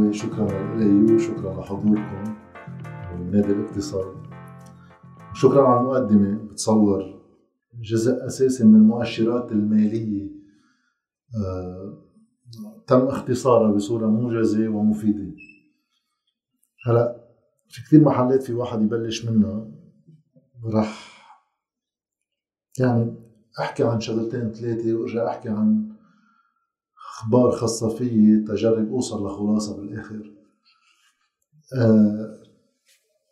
النووي شكرا لإلي وشكرا لحضوركم ونادي الاقتصاد شكرا على المقدمة. بتصور جزء أساسي من المؤشرات المالية. آه تم اختصارها بصورة موجزة ومفيدة. هلا في كثير محلات في واحد يبلش منها. رح يعني أحكي عن شغلتين ثلاثة وأرجع أحكي عن أخبار خاصة فيي تجرب أوصل لخلاصة بالآخر. آه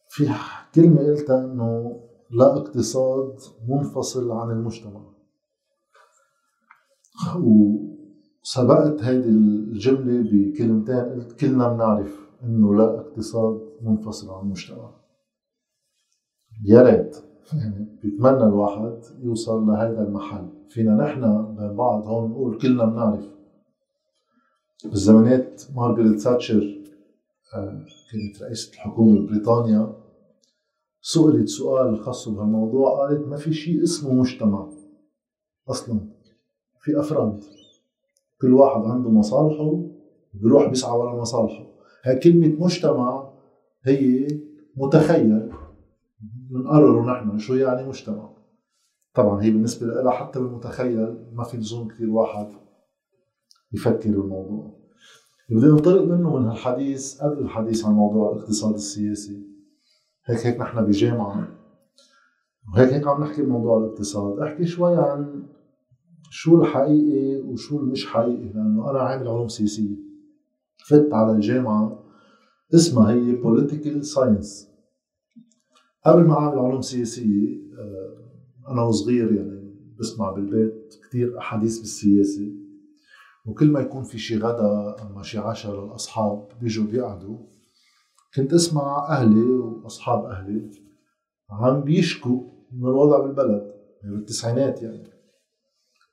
في كلمة قلتها إنه لا اقتصاد منفصل عن المجتمع. وسبقت هيدي الجملة بكلمتين قلت كلنا بنعرف إنه لا اقتصاد منفصل عن المجتمع. يا ريت. يعني بيتمنى الواحد يوصل لهذا المحل. فينا نحن بين بعض هون نقول كلنا بنعرف بالزمانات مارغريت تاتشر آه، كانت رئيسة الحكومة ببريطانيا سئلت سؤال خاص بهالموضوع قالت ما في شيء اسمه مجتمع أصلا في أفراد كل واحد عنده مصالحه بيروح بيسعى ورا مصالحه. هاي كلمة مجتمع هي متخيل بنقرره نحن شو يعني مجتمع. طبعا هي بالنسبة لها حتى بالمتخيل ما في لزوم كثير واحد يفكر بالموضوع اللي بدنا ننطلق منه من هالحديث قبل الحديث عن موضوع الاقتصاد السياسي هيك هيك نحن بجامعة. وهيك هيك عم نحكي بموضوع الاقتصاد. احكي شوي عن شو الحقيقي وشو المش حقيقي لأنه أنا عامل علوم سياسية. فت على الجامعة اسمها هي political science قبل ما أعمل علوم سياسية آه، أنا وصغير يعني بسمع بالبيت كثير أحاديث بالسياسة. وكل ما يكون في شي غدا أما شي عشاء للأصحاب بيجوا بيقعدوا كنت أسمع أهلي وأصحاب أهلي عم بيشكوا من الوضع بالبلد يعني بالتسعينات يعني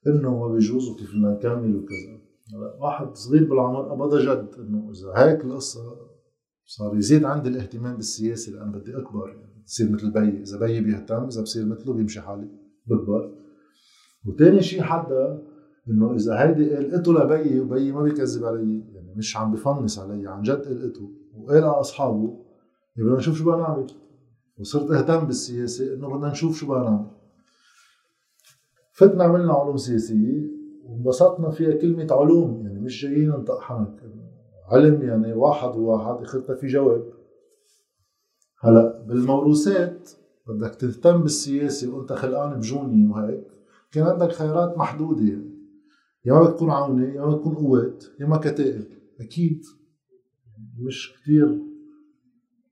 إنه ما بيجوز وكيف بدنا نكمل وكذا. واحد صغير بالعمر قبض جد إنه إذا هيك القصة صار يزيد عندي الاهتمام بالسياسة لأن بدي أكبر يعني بصير مثل بيي إذا بيي بيهتم إذا بصير مثله بيمشي حالي بكبر. وثاني شيء حدا إنه إذا هيدي قلقته لبيي وبيي ما بيكذب علي يعني مش عم بفنس علي عن جد قلقته وقال على أصحابه بدنا نشوف شو بدنا نعمل وصرت أهتم بالسياسة إنه بدنا نشوف شو بدنا نعمل فتنا عملنا علوم سياسية وانبسطنا فيها كلمة علوم يعني مش جايين ننطق حنك علم يعني واحد وواحد اخرتها في جواب. هلا بالموروثات بدك تهتم بالسياسة وأنت خلقان بجوني وهيك كان عندك خيارات محدودة. يعني يا ما بتكون عونة يا ما بتكون قوات يا ما كتائب. أكيد. مش كتير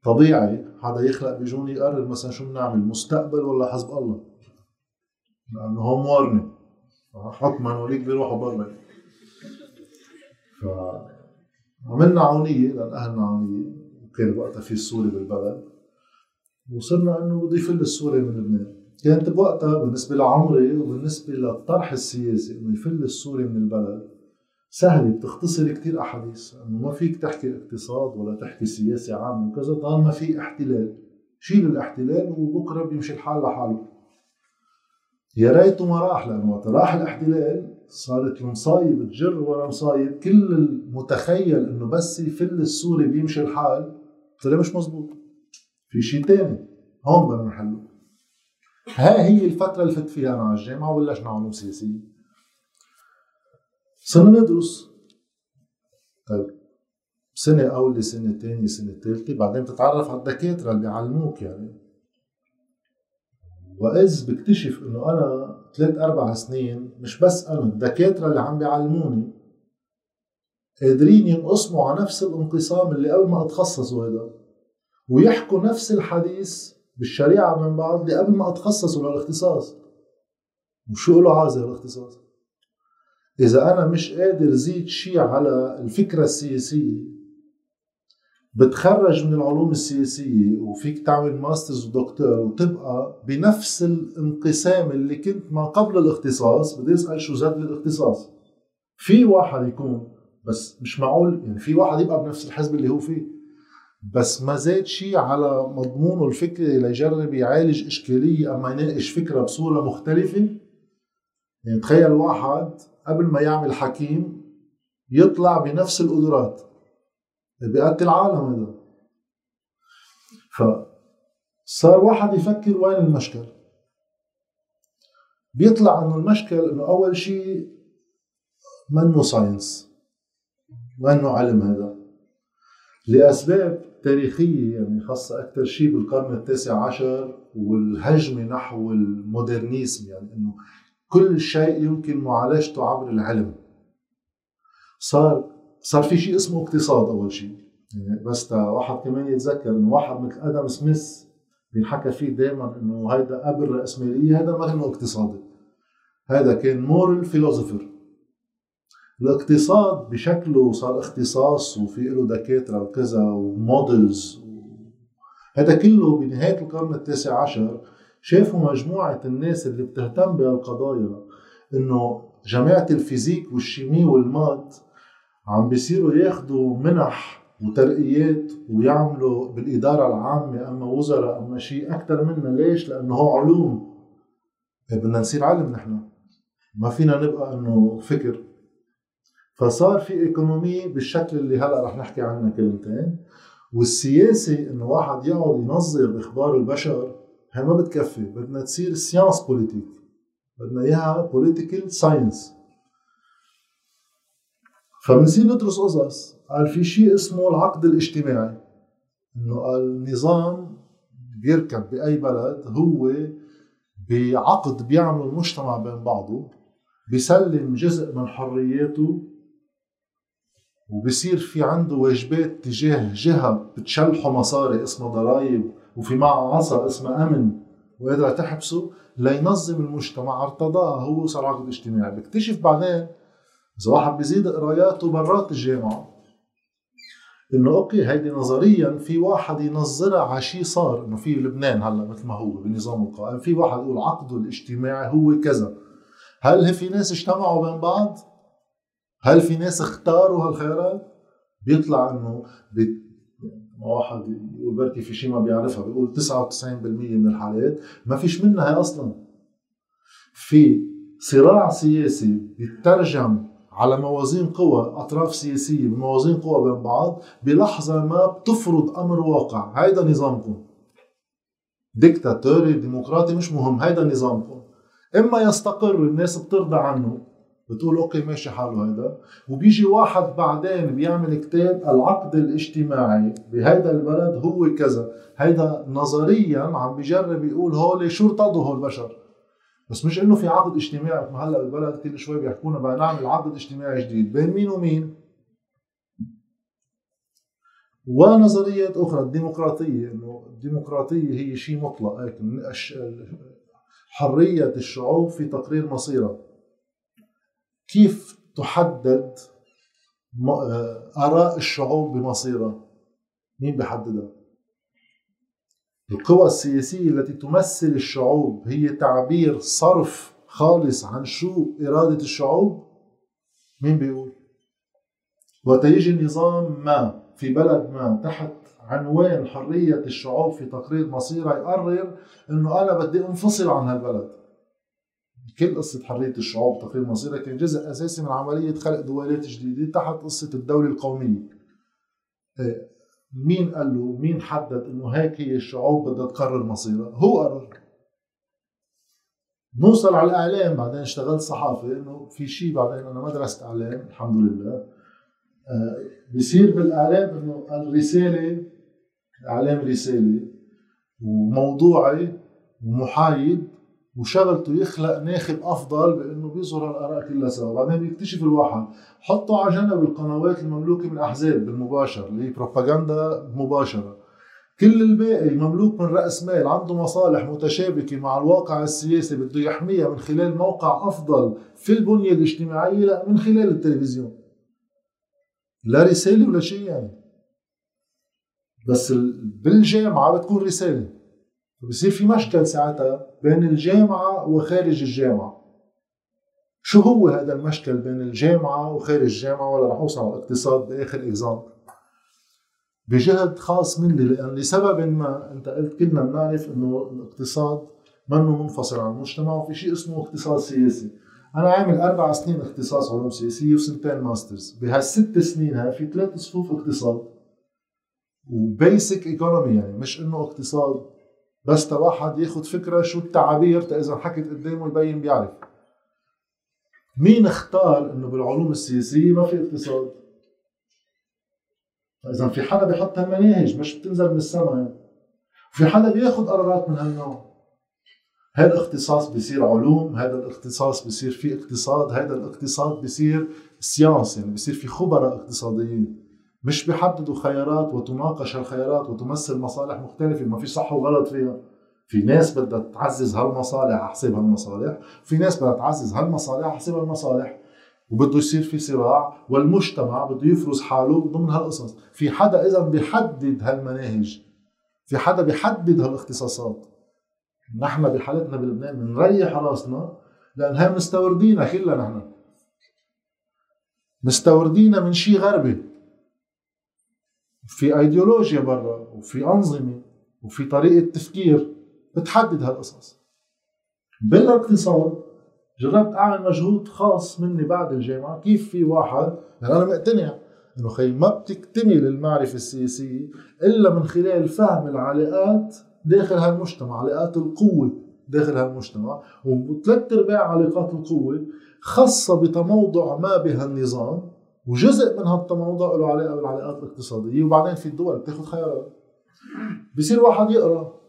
طبيعي حدا يخلق بجوني يقرر مثلا شو بنعمل مستقبل ولا حزب الله؟ لأنه هو موارنه حكما وليك بيروحوا برا. فعملنا عونية لأن أهلنا عونية. وكان وقتها في السوري بالبلد. وصرنا إنه بده يفل السوري من لبنان. كانت بوقتها بالنسبة لعمري وبالنسبة للطرح السياسي إنه يفل السوري من البلد. سهلة بتختصر كثير أحاديث. إنه ما فيك تحكي اقتصاد ولا تحكي سياسة عامة وكذا طالما في احتلال. شيل الاحتلال وبكرة بيمشي الحال لحاله. يا ريته ما راح لأنه وقت راح الاحتلال صارت المصايب تجر ورا مصايب. كل المتخيل إنه بس يفل السوري بيمشي الحال طلع مش مزبوط. في شيء ثاني هون بدنا نحله. هاي هي الفترة اللي فت فيها أنا على الجامعة وبلشنا علوم سياسية. صرنا ندرس. طيب سنة أولى سنة ثانية سنة ثالثة بعدين بتتعرف على الدكاترة اللي بيعلموك يعني. وإذ بكتشف إنه أنا ثلاث أربع سنين مش بس أنا الدكاترة اللي عم بيعلموني قادرين ينقسموا على نفس الانقسام اللي قبل ما أتخصصوا هذا ويحكوا نفس الحديث بالشريعة من بعض قبل ما اتخصصوا للاختصاص وشو له عازة الاختصاص؟ إذا أنا مش قادر زيد شيء على الفكرة السياسية بتخرج من العلوم السياسية وفيك تعمل ماسترز ودكتور وتبقى بنفس الانقسام اللي كنت ما قبل الاختصاص بدي أسأل شو زاد الاختصاص. في واحد يكون بس مش معقول يعني في واحد يبقى بنفس الحزب اللي هو فيه. بس ما زاد شيء على مضمونه الفكري ليجرب يعالج إشكالية أما يناقش فكرة بصورة مختلفة. يعني تخيل واحد قبل ما يعمل حكيم يطلع بنفس القدرات بيقتل العالم هذا. فصار واحد يفكر وين المشكل؟ بيطلع إنه المشكل إنه أول شيء منه science منه علم هذا. لأسباب تاريخية يعني خاصة أكثر شيء بالقرن التاسع عشر والهجمة نحو ال modernism يعني إنه كل شيء يمكن معالجته عبر العلم. صار صار في شيء اسمه اقتصاد أول شيء. يعني بس واحد كمان يتذكر إنه واحد مثل آدم سميث بينحكى فيه دائما إنه هيدا قبل الراسماليه هذا ما كان اقتصادي. هذا كان moral philosopher الاقتصاد بشكله صار اختصاص وفي له دكاترة وكذا و models. هذا كله بنهاية القرن التاسع عشر شافوا مجموعة الناس اللي بتهتم بهالقضايا إنه جماعة ال physique وال chimie وال maths عم بيصيروا ياخذوا منح وترقيات ويعملوا بالإدارة العامة أما وزراء أما شيء أكثر منا. ليش؟ لأنه هو علوم. إيه، بدنا نصير علم نحن. ما فينا نبقى إنه فكر. فصار في économie بالشكل اللي هلأ رح نحكي عنه كلمتين. والسياسي انه واحد يقعد ينظر أخبار البشر هي ما بتكفي. بدنا تصير science politique بدنا إياها political science فبنصير ندرس قصص قال في شيء اسمه العقد الاجتماعي. إنه النظام بيركب بأي بلد هو بعقد بيعمل المجتمع بين بعضه بيسلم جزء من حرياته وبصير في عنده واجبات تجاه جهة بتشلحه مصاري اسمها ضرائب وفي معه عصا اسمها أمن. وقادره تحبسه لينظم المجتمع ارتضاها هو صار عقد اجتماعي. بكتشف بعدين إذا واحد بيزيد قراياته برات الجامعة إنه أوكي هيدي نظريا في واحد ينظرها على شيء صار. إنه في لبنان هلأ مثل ما هو بالنظام القائم في واحد يقول عقده الاجتماعي هو كذا. هل في ناس اجتمعوا بين بعض؟ هل في ناس اختاروا هالخيارات؟ بيطلع إنه بي... واحد يقول بركي في شيء ما بيعرفها بيقول 99% من الحالات ما فيش منها هي أصلا. في صراع سياسي بيترجم على موازين قوى أطراف سياسية بموازين قوى بين بعض بلحظة ما بتفرض أمر واقع. هيدا نظامكم. ديكتاتوري ديمقراطي مش مهم هيدا نظامكم. إما يستقر الناس بترضى عنه. بتقول أوكي ماشي حاله هيدا. وبيجي واحد بعدين بيعمل كتاب العقد الاجتماعي بهيدا البلد هو كذا. هيدا نظريا عم بيجرب يقول هول شو ارتضوا هول البشر بس مش إنه في عقد اجتماعي هلا بالبلد كل شوي بيحكونا بدنا نعمل عقد اجتماعي جديد. بين مين ومين؟ ونظريات أخرى الديمقراطية إنه الديمقراطية هي شيء مطلق. حرية الشعوب في تقرير مصيرها. كيف تحدد آه، آراء الشعوب بمصيرها؟ مين بحددها القوى السياسية التي تمثل الشعوب هي تعبير صرف خالص عن شو إرادة الشعوب؟ مين بيقول؟ وتيجي نظام ما في بلد ما تحت عنوان حرية الشعوب في تقرير مصيرها يقرر إنه أنا بدي أنفصل عن هالبلد. كل قصة حرية الشعوب تقرير مصيرها كان جزء أساسي من عملية خلق دوالات جديدة تحت قصة الدولة القومية. إيه، مين قال له مين حدد إنه هيك هي الشعوب بدها تقرر مصيرها؟ هو قرر. نوصل على الإعلام بعدين اشتغلت صحافة إنه في شيء بعدين أنا ما درست إعلام الحمد لله. آه، بصير بالإعلام إنه الرسالة إعلام رسالة وموضوعي ومحايد وشغلته يخلق ناخب أفضل بأنه بيظهر الآراء كلها سوا. بعدين بيكتشف الواحد حطوا على جنب القنوات المملوكة من أحزاب بالمباشر اللي هي بروباغندا مباشرة. كل الباقي مملوك من رأس مال عنده مصالح متشابكة مع الواقع السياسي بده يحميها من خلال موقع أفضل في البنية الاجتماعية لا من خلال التلفزيون. لا رسالة ولا شيء يعني. بس بالجامعة بتكون رسالة. بصير في مشكل ساعتها بين الجامعة وخارج الجامعة. شو هو هذا المشكل بين الجامعة وخارج الجامعة؟ ولا رح أوصل على الاقتصاد بآخر example بجهد خاص مني لأن لسبب ما أنت قلت كلنا بنعرف إنه الاقتصاد منه منفصل عن المجتمع وفي شيء اسمه اقتصاد سياسي. أنا عامل أربع سنين اختصاص علوم سياسية وسنتين masters بهالست سنين هاي في ثلاث صفوف اقتصاد. و basic economy يعني مش إنه اقتصاد بس تا واحد ياخذ فكرة شو التعابير إذا حكت قدامه يبين بيعرف. مين اختار إنه بالعلوم السياسية ما في اقتصاد؟ إذا في حدا بيحط هالمناهج مش بتنزل من السماء. يعني. وفي حدا بياخذ قرارات من هالنوع. هذا الاختصاص بصير علوم هذا الاختصاص بصير في اقتصاد هذا الاقتصاد بصير سيانس يعني بصير في خبراء اقتصاديين. مش بيحددوا خيارات وتناقش هالخيارات وتمثل مصالح مختلفة. ما في صح وغلط فيها. في ناس بدها تعزز هالمصالح على حساب هالمصالح. في ناس بدها تعزز هالمصالح على حساب هالمصالح. وبده يصير في صراع والمجتمع بده يفرز حاله ضمن هالقصص. في حدا إذا بيحدد هالمناهج في حدا بيحدد هالاختصاصات. نحن بحالتنا بلبنان بنريح راسنا لأن هي مستوردينها كلها نحن. مستوردينها من شيء غربي. في ايديولوجيا برا وفي أنظمة وفي طريقة تفكير بتحدد هالقصص. بالاقتصاد جربت أعمل مجهود خاص مني بعد الجامعة. كيف في واحد؟ يعني أنا مقتنع إنه خي ما بتكتمل المعرفة السياسية إلا من خلال فهم العلاقات داخل هالمجتمع علاقات القوة داخل هالمجتمع. وثلاث أرباع علاقات القوة خاصة بتموضع ما بهالنظام. وجزء من هالتموضع له علاقه بالعلاقات الاقتصادية. وبعدين في الدول بتاخذ خيارات بصير واحد يقرأ.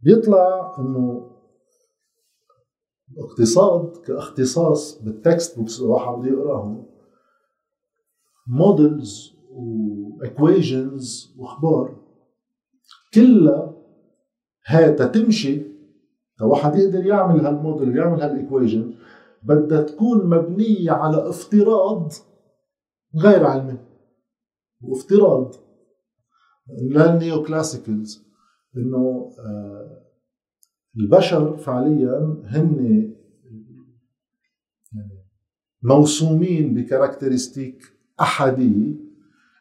بيطلع إنه الاقتصاد كاختصاص بال text books واحد بده يقراهم models و equations وأخبار كلها هاي تمشي واحد يقدر يعمل هالموديل يعمل هال equation بدها تكون مبنية على افتراض غير علمي. وافتراض. لل neo classicals إنه آه، البشر فعليا هن يعني موسومين ب characteristic احاديه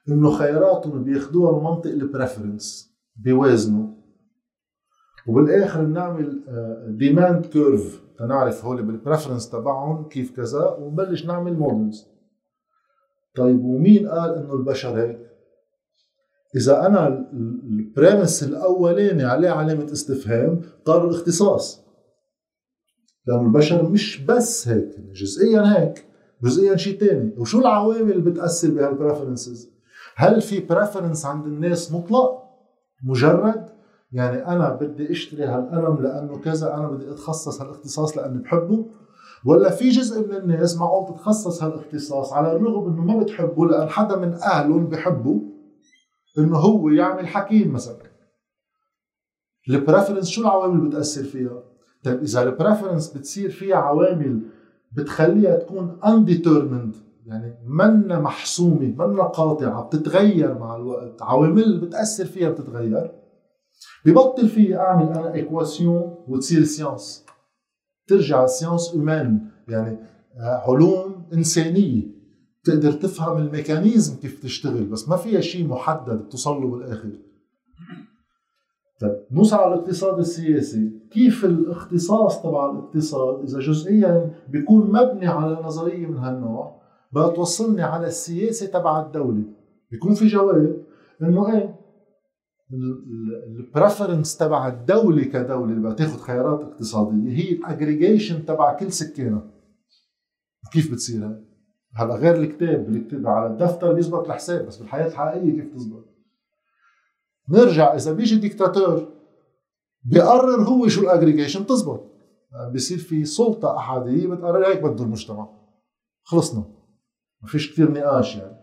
إنه خياراتهم بياخذوها من منطق ال preference بيوازنوا وبالآخر بنعمل demand curve تنعرف هول بال preference تبعهم كيف كذا ونبلش نعمل models طيب ومين قال إنه البشر هيك؟ إذا أنا ال premise الأولاني عليه علامة استفهام طار الاختصاص. لأنه البشر مش بس هيك جزئيا هيك جزئيا شيء ثاني وشو العوامل اللي بتأثر بهال preferences هل في preference عند الناس مطلق؟ مجرد؟ يعني أنا بدي أشتري هالقلم لأنه كذا أنا بدي أتخصص هالاختصاص لأني بحبه. ولا في جزء من الناس معقول تتخصص هالاختصاص على الرغم إنه ما بتحبه لأن حدا من أهلهم بحبه إنه هو يعمل حكيم مثلا. ال preference شو العوامل اللي بتأثر فيها؟ طيب إذا ال preference بتصير فيها عوامل بتخليها تكون undetermined يعني منا محسومة منا قاطعة بتتغير مع الوقت عوامل بتأثر فيها بتتغير. ببطل في أعمل أنا équation وتصير science ترجع سيانس اومان يعني آه، علوم إنسانية. تقدر تفهم الميكانيزم كيف تشتغل بس ما فيها شيء محدد بتوصل له بالآخر. طيب نوصل على الاقتصاد السياسي. كيف الاختصاص تبع الاقتصاد؟ إذا جزئيا بيكون مبني على نظرية من هالنوع بقى توصلني على السياسة تبع الدولة. بيكون في جواب إنه إيه؟ ال preference تبع الدولة كدولة اللي تاخذ خيارات اقتصادية هي الاجريجيشن تبع كل سكانها. كيف بتصير هاي؟ هلا غير الكتاب الكتاب على الدفتر بيزبط الحساب بس بالحياة الحقيقية كيف تزبط؟ نرجع إذا بيجي ديكتاتور بيقرر هو شو الاجريجيشن تزبط يعني بصير في سلطة أحادية بتقرر هيك بده المجتمع خلصنا. ما فيش كثير نقاش يعني.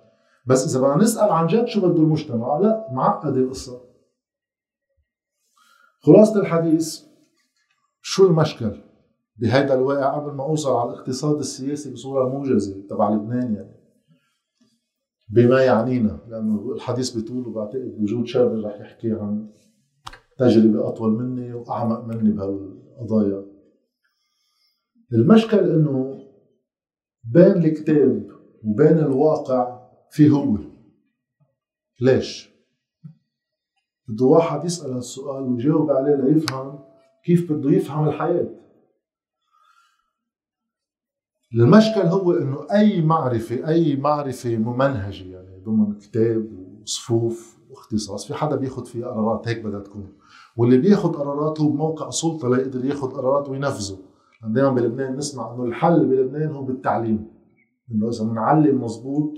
بس إذا بدنا نسأل عن جد شو بده المجتمع لا معقدة القصة. خلاصة الحديث شو المشكل بهذا الواقع قبل ما أوصل على الاقتصاد السياسي بصورة موجزة تبع لبنان يعني؟ بما يعنينا لأنه الحديث بيطول وبعتقد وجود شاب رح يحكي عن تجربة أطول مني وأعمق مني بهالقضايا. المشكل إنه بين الكتاب وبين الواقع في هو ليش؟ بده واحد يسأل هالسؤال ويجاوب عليه ليفهم كيف بده يفهم الحياة. المشكل هو إنه أي معرفة أي معرفة ممنهجة يعني ضمن كتاب وصفوف واختصاص في حدا بياخد فيه قرارات؟ هيك بدها تكون. واللي بياخد قرارات هو بموقع سلطه ليقدر ياخد قرارات وينفذه. دائما بلبنان نسمع إنه الحل بلبنان هو بالتعليم. إنه إذا بنعلم مزبوط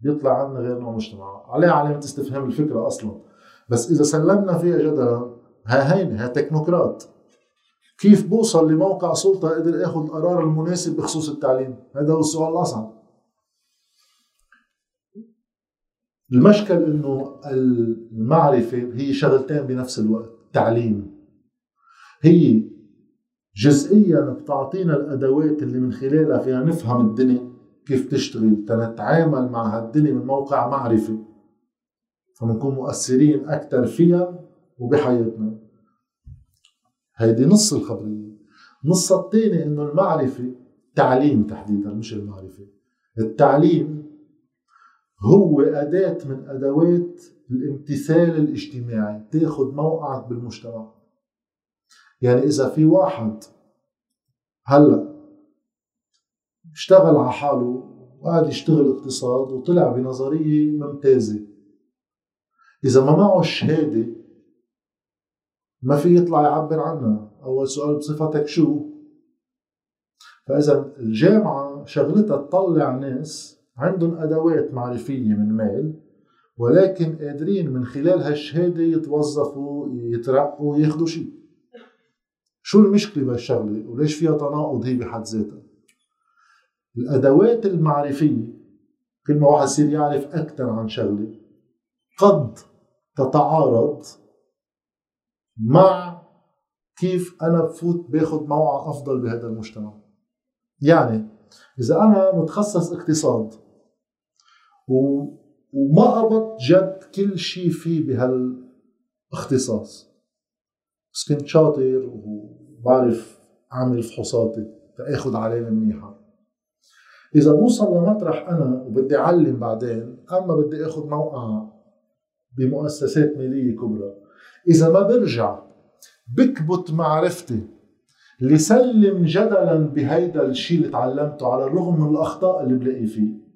بيطلع عنا غير نوع مجتمع. عليه علامة استفهام الفكرة أصلا. بس إذا سلمنا فيها جدلا ها هينه ها تكنوقراط. كيف بوصل لموقع سلطة قدر اخذ القرار المناسب بخصوص التعليم؟ هذا هو السؤال الأصعب. المشكل إنه المعرفة هي شغلتين بنفس الوقت تعليم. هي جزئيا بتعطينا الأدوات اللي من خلالها فينا نفهم الدنيا كيف تشتغل تنتعامل مع هالدنيا من موقع معرفة. فبنكون مؤثرين أكثر فيها وبحياتنا. هيدي نص الخبرية. النص الثاني إنه المعرفة تعليم تحديدا مش المعرفة. التعليم هو أداة من أدوات الامتثال الاجتماعي تاخذ موقعك بالمجتمع. يعني إذا في واحد هلأ اشتغل على حاله وقعد يشتغل اقتصاد وطلع بنظرية ممتازة إذا ما معه الشهادة ما في يطلع يعبر عنها. أول سؤال بصفتك شو؟ فإذا الجامعة شغلتها تطلع ناس عندهم أدوات معرفية من مال ولكن قادرين من خلال هالشهادة يتوظفوا يترقوا ياخذوا شيء شو المشكلة بهالشغلة؟ وليش فيها تناقض هي بحد ذاتها؟ الأدوات المعرفية كل ما واحد يصير يعرف أكثر عن شغلة قد تتعارض مع كيف أنا بفوت باخذ موعى أفضل بهذا المجتمع. يعني إذا أنا متخصص اقتصاد وما قبض جد كل شيء فيه بهالاختصاص. بس كنت شاطر وبعرف اعمل فحوصاتي تأخذ علامه منيحه إذا بوصل لمطرح أنا وبدي أعلم بعدين أما بدي أخذ موقع بمؤسسات مالية كبرى. إذا ما برجع بكبت معرفتي لسلم جدلا بهيدا الشيء اللي تعلمته على الرغم من الأخطاء اللي بلاقي فيه.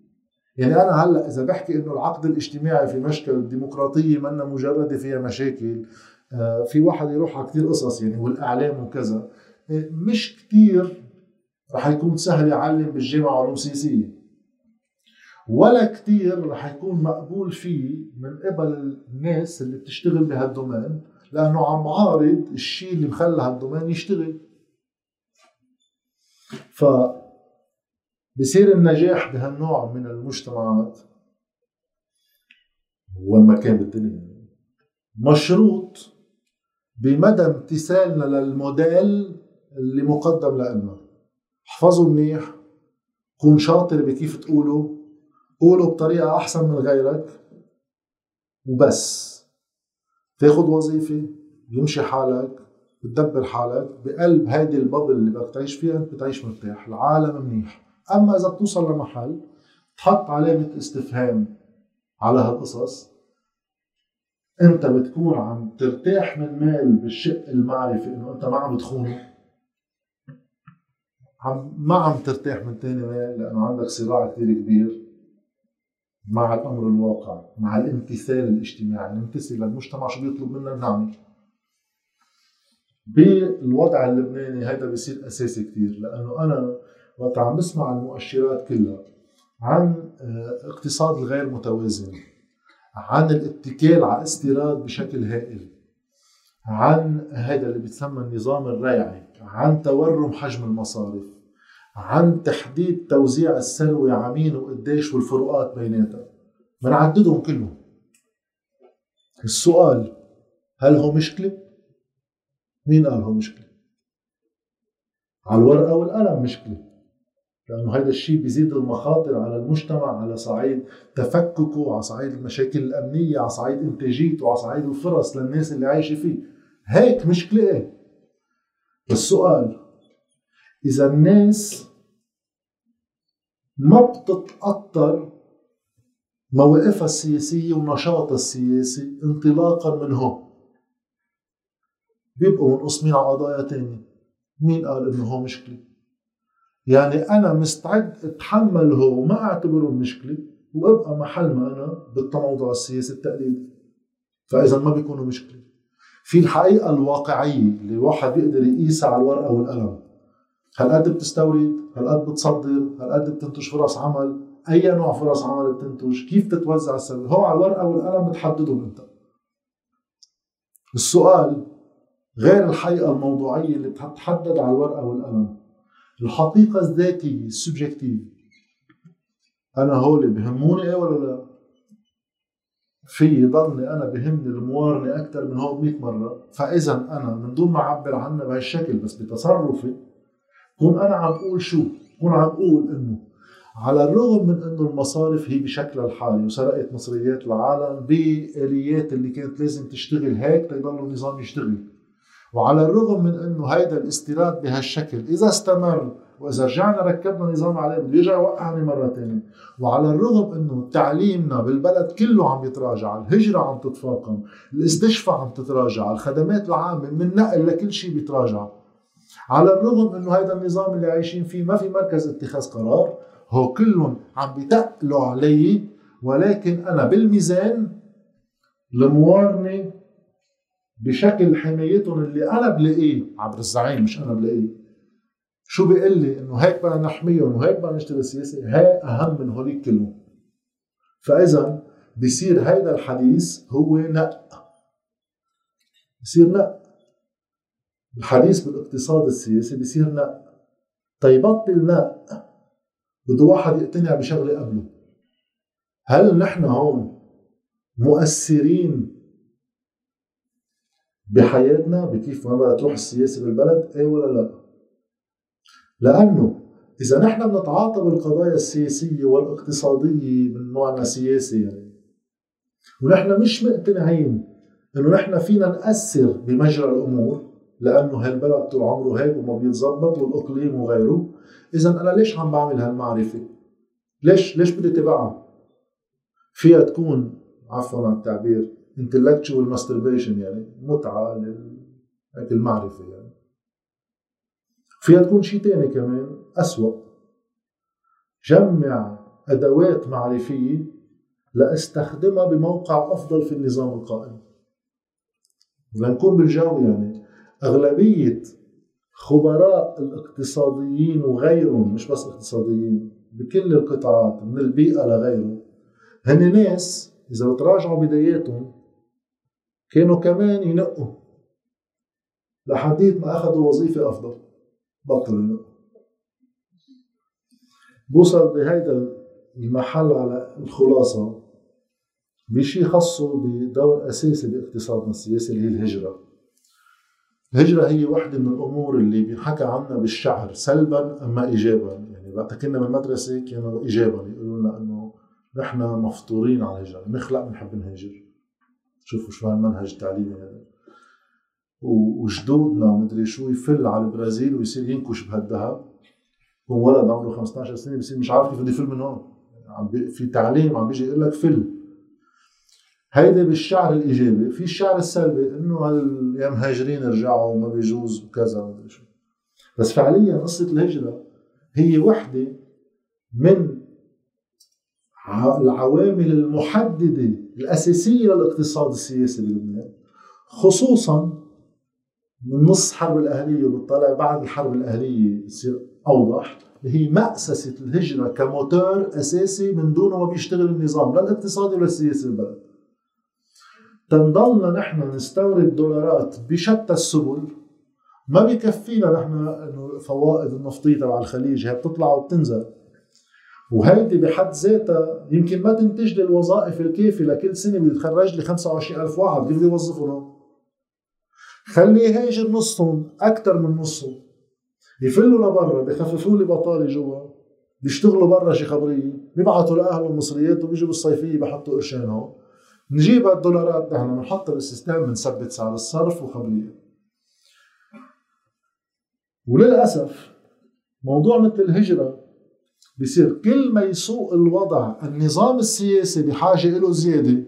يعني أنا هلأ إذا بحكي إنه العقد الاجتماعي في مشكل الديمقراطية منا مجردة فيها مشاكل آه، في واحد يروح على كثير قصص يعني والإعلام وكذا مش كثير رح يكون سهل يعلم بالجامعة علوم سياسيه ولا كثير رح يكون مقبول فيه من قبل الناس اللي بتشتغل بهالدومين لأنه عم عارض الشيء اللي مخلى هالدومين يشتغل. ف بصير النجاح بهالنوع من المجتمعات وين ما كان بالدنيا مشروط بمدى امتثالنا للموديل اللي مقدم لنا. احفظوا منيح كون شاطر بكيف تقوله قوله بطريقة أحسن من غيرك وبس. تاخد وظيفة يمشي حالك بتدبر حالك بقلب هيدي البابل اللي بدك تعيش فيها أنت بتعيش مرتاح العالم منيح. أما إذا بتوصل لمحل تحط علامة استفهام على هالقصص أنت بتكون عم ترتاح من مال بالشق المعرفي إنه أنت ما عم بتخونه عم ما عم ترتاح من تاني مال لأنه عندك صراع كثير كبير. مع الأمر الواقع مع الامتثال الاجتماعي نمتثل للمجتمع شو بيطلب منا بنعمل بالوضع اللبناني هذا بيصير أساسي كثير لأنه أنا وقت عم بسمع المؤشرات كلها عن آه، اقتصاد الغير متوازن عن الاتكال على استيراد بشكل هائل عن هذا اللي بيتسمى النظام الريعي عن تورم حجم المصارف. عن تحديد توزيع الثروة عمين وقديش والفروقات بيناتها بنعددهم كلهم السؤال هل هو مشكلة؟ مين قال هو مشكلة؟ على الورقة والقلم مشكلة لأنه هذا الشيء بيزيد المخاطر على المجتمع على صعيد تفككه على صعيد المشاكل الأمنية على صعيد إنتاجيته على صعيد الفرص للناس اللي عايشة فيه هيك مشكلة إيه السؤال إذا الناس ما بتتأطر مواقفها السياسية ونشاطها السياسي انطلاقا من هون. بيبقوا منقسمين على قضايا تانية. مين قال إنه هو مشكلة؟ يعني أنا مستعد اتحمله وما أعتبره مشكلة وأبقى محل ما أنا بالتموضع السياسي التقليدي. فإذا ما بيكونوا مشكلة. في الحقيقة الواقعية اللي الواحد بيقدر يقيسها على الورقة والقلم. هل قد بتستورد هل قد بتصدر هل قد بتنتج فرص عمل. أي نوع فرص عمل بتنتج؟ كيف تتوزع السبب هو على الورقة والقلم بتحددهم انت السؤال غير الحقيقة الموضوعية اللي بتتحدد على الورقة والقلم. الحقيقة الذاتية السبجكتيف أنا هولي بهموني إيه ولا لا؟ في يضلني أنا بهمني الموارنة أكثر من هون 100 مرة. فإذا أنا من دون ما أعبر عنها بهالشكل بس بتصرفي كون أنا عم بقول شو؟ كون عم بقول إنه على الرغم من إنه المصارف هي بشكلها الحالي وسرقت مصريات العالم بآليات اللي كانت لازم تشتغل هيك ليضل النظام يشتغل. وعلى الرغم من إنه هيدا الاستيراد بهالشكل إذا استمر وإذا رجعنا ركبنا نظام عليه بده يرجع يوقعني مرة ثانية وعلى الرغم إنه تعليمنا بالبلد كله عم يتراجع الهجرة عم تتفاقم الاستشفاء عم تتراجع الخدمات العامة من نقل لكل شيء بيتراجع. على الرغم انه هذا النظام اللي عايشين فيه ما في مركز اتخاذ قرار هو كلهم عم بيتقلوا علي ولكن أنا بالميزان الموارنه بشكل حمايتهم اللي أنا بلاقيه عبر الزعيم مش أنا بلاقيه. شو بيقول لي؟ إنه هيك بدنا نحميهم وهيك بدنا نشتغل سياسي هي أهم من هوليك كلهم. فإذا بصير هيدا الحديث هو نق بصير نق الحديث بالاقتصاد السياسي بصير نق طيبطل نق بده واحد يقتنع بشغلة قبله. هل نحن هون مؤثرين بحياتنا بكيف ما بقى تروح السياسة بالبلد؟ إيه ولا لا؟ لأنه إذا نحن بنتعاطى بالقضايا السياسية والاقتصادية من نوعنا سياسي يعني ونحن مش مقتنعين إنه نحن فينا نأثر بمجرى الأمور لأنه هالبلد طول عمره هيك وما بيتظبط والإقليم وغيره؟ اذا أنا ليش عم بعمل هالمعرفة؟ ليش ليش بدي اتبعها؟ فيها تكون عفوا عن التعبير intellectual masturbation يعني متعة للمعرفه يعني. فيها تكون شيء تاني كمان أسوأ. جمع أدوات معرفية لأستخدمها بموقع أفضل في النظام القائم. لنكون بالجو يعني. أغلبية خبراء الاقتصاديين وغيرهم مش بس اقتصاديين بكل القطاعات من البيئة لغيره هن ناس إذا بتراجعوا بداياتهم كانوا كمان ينقوا. لحديت ما أخذوا وظيفة أفضل بطل بوصل بهيدا المحل على الخلاصة بشي خاصه بدور أساسي باقتصادنا السياسي اللي هي الهجرة. الهجرة هي واحدة من الأمور اللي بينحكى عنها بالشعر سلبا أما إيجابا؟ يعني وقت كنا بالمدرسة كانوا إيجابا يقولوا لنا إنه نحن مفطورين على الهجرة نخلق بنحب نهاجر. شوفوا شو هالمنهج التعليمي هذا. وجدودنا ومدري شو يفل على البرازيل ويصير ينكش بهالذهب. هو ولد عمره 15 سنة بصير مش عارف كيف بده يفل من هون. عم في تعليم عم بيجي يقول لك فل. هيدا بالشعر الإيجابي في الشعر السلبي إنه يا مهاجرين رجعوا وما بيجوز وكذا ومدري شو. بس فعليا قصة الهجرة هي وحدة من العوامل المحددة الأساسية للاقتصاد السياسي بلبنان خصوصا من نص حرب الأهلية وبتطلع بعد الحرب الأهلية بصير أوضح اللي هي مأسسة الهجرة كموتور أساسي من دونه ما بيشتغل النظام لا الاقتصادي ولا السياسي بالبلد. تنضلنا نحن نستورد دولارات بشتى السبل. ما بيكفينا نحن إنه فوائد النفطية تبع الخليج هي بتطلع وبتنزل. وهيدي بحد ذاتها يمكن ما تنتج لي الوظائف الكافية لكل سنة بدي تخرج لي 25000 واحد كيف بدي يوظفهم خلي يهاجر نصهم أكثر من نصهم. يفلوا لبرا بخففوا لي بطالي جوا بيشتغلوا برا شي خبرية بيبعتوا لأهلهم مصريات وبيجوا بالصيفية بحطوا قرشين هون. نجيب هالدولارات نحن بنحطها بالسيستم بنثبت سعر الصرف وخبرية. وللأسف موضوع مثل الهجرة بصير كل ما يسوء الوضع النظام السياسي بحاجة له زيادة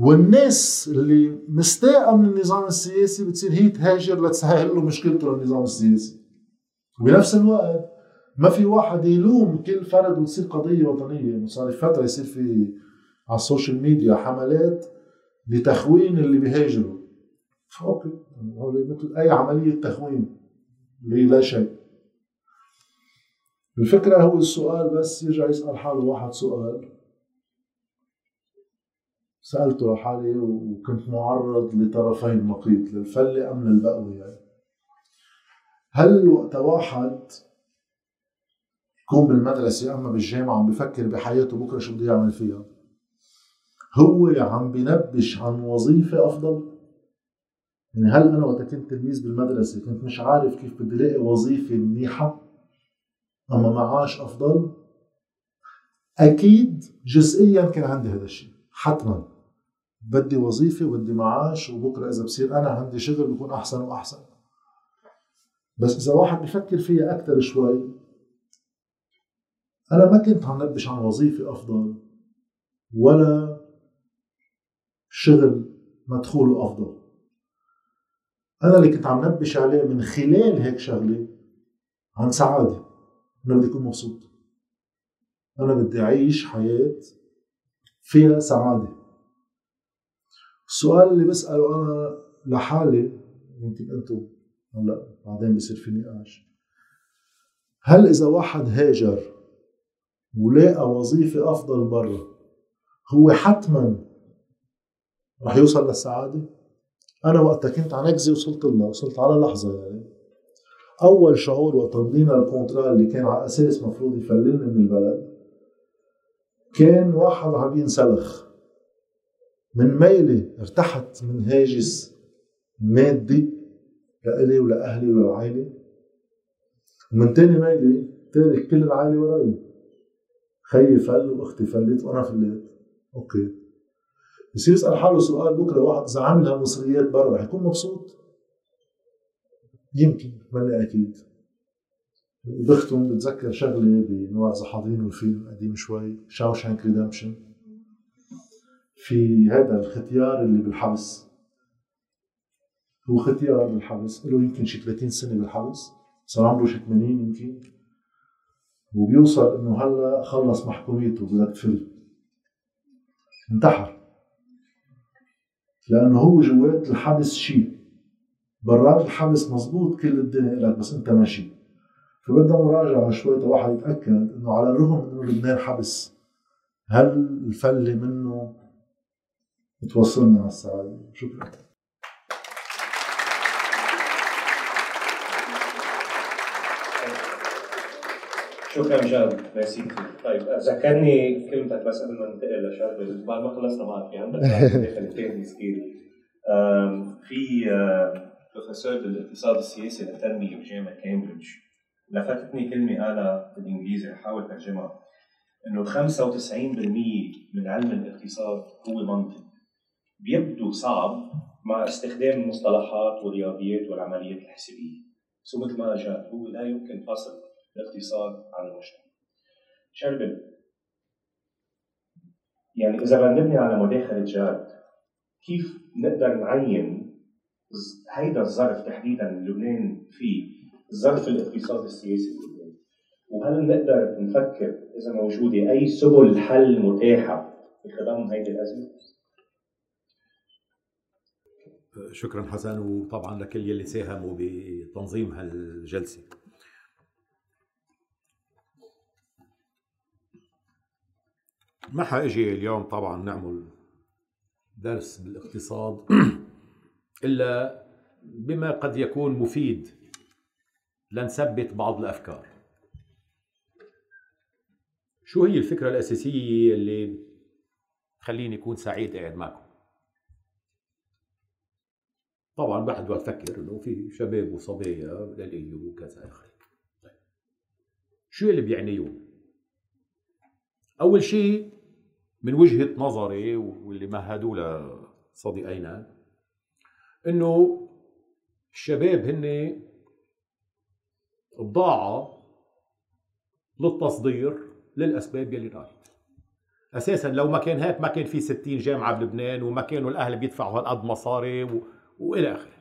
والناس اللي مستاءة من النظام السياسي بتصير هي تهاجر لتسهل له مشكلته للنظام السياسي. وبنفس الوقت ما في واحد يلوم كل فرد وتصير قضية وطنية. يعني صار فترة يصير في على السوشيال ميديا حملات لتخوين اللي بيهاجروا. أوكي. هو مثل أي عملية تخوين لا شيء الفكرة هو السؤال بس يرجع يسأل حاله واحد سؤال. سألته لحالي وكنت معرض لطرفين النقيض للفلة أم للبقوة يعني. هل وقت واحد يكون بالمدرسة أما بالجامعة عم بفكر بحياته بكرة شو بده يعمل فيها؟ هو عم بنبش عن وظيفة أفضل؟ يعني هل أنا وقت كنت تلميذ بالمدرسة كنت مش عارف كيف بدي لاقي وظيفة منيحة أما معاش أفضل؟ أكيد جزئيا كان عندي هذا الشيء حتما. بدي وظيفة وبدي معاش وبكرة إذا بصير أنا عندي شغل بكون أحسن وأحسن. بس إذا واحد بفكر فيها أكثر شوي أنا ما كنت عم نبش عن وظيفة أفضل ولا شغل مدخوله أفضل أنا اللي كنت عم نبش عليه من خلال هيك شغلة عن سعادة أنا بدي أكون مبسوط. أنا بدي أعيش حياة فيها سعادة. السؤال اللي بسأله أنا لحالي يمكن أنتم هلأ بعدين بصير في نقاش هل إذا واحد هاجر ولقى وظيفة أفضل برا هو حتما رح يوصل للسعادة. أنا وقتها كنت عن أجزي وصلت لها وصلت على لحظة يعني. أول شعور وقت مضينا الكونترا اللي كان على أساس مفروض يفللني من البلد كان واحد عم ينسلخ. من ميلي ارتحت من هاجس مادي لإلي ولأهلي ولعائلي ومن تاني ميلي تارك كل العائلة وراي. خيي فل وأختي فلت وأنا فليت أوكي. بصير يسأل حاله سؤال بكرة واحد إذا عمل هالمصريات برا رح يكون مبسوط؟ يمكن ماني أكيد. بختم بتذكر شغلة بنوع إذا حاضرين الفيلم قديم شوي Shawshank Redemption. في هذا الختيار اللي بالحبس. هو ختيار بالحبس له يمكن شي 30 سنة بالحبس. صار عمره شي 80 يمكن. وبيوصل إنه هلأ خلص محكوميته بدك تفل انتحر. لأنه هو جوات الحبس شيء. برات الحبس مزبوط كل الدنيا لك بس أنت ماشي. فبدها مراجعه شوي واحد يتأكد إنه على الرغم إنه لبنان حبس هل الفلة منه بتوصلنا على السعاده شكرا. شكرا جاد ميرسي طيب ذكرني كلمتك بس قبل ما ننتقل لشرب بعد ما خلصنا معك في عندك كثير. سكيل في بروفيسور بالاقتصاد السياسي للتنمية بجامعه كامبريدج. لفتتني كلمة قالها بالإنجليزي أحاول ترجمها إنه 95% من علم الاقتصاد هو منطق. بيبدو صعب مع استخدام المصطلحات والرياضيات والعمليات الحسابية. سو مثل ما جاء هو لا يمكن فصل الاقتصاد عن المجتمع. شربل يعني إذا بدنا نبني على مداخله جاد كيف نقدر نعين هيدا الظرف تحديدا لبنان فيه الظرف الاقتصادي السياسي بلبنان وهل نقدر نفكر إذا موجودة أي سبل حل متاحة بخدم هيدي الأزمة؟ شكرا حسن وطبعا لكل يلي ساهموا بتنظيم هالجلسة. ما حأجي اليوم طبعا نعمل درس بالاقتصاد إلا بما قد يكون مفيد لنثبت بعض الأفكار. شو هي الفكرة الأساسية اللي تخليني أكون سعيد قاعد معكم؟ طبعا بعد بفكر إنه في شباب وصبايا للي وكذا اخره طيب. شو اللي بيعنيهم أول شيء من وجهة نظري واللي مهدوا لصديقينا إنه الشباب هن بضاعه للتصدير للأسباب يلي راحت أساسا لو ما كان هيك ما كان في 60 جامعة بلبنان وما كانوا الأهل بيدفعوا هالقد مصاري و... وإلى آخره.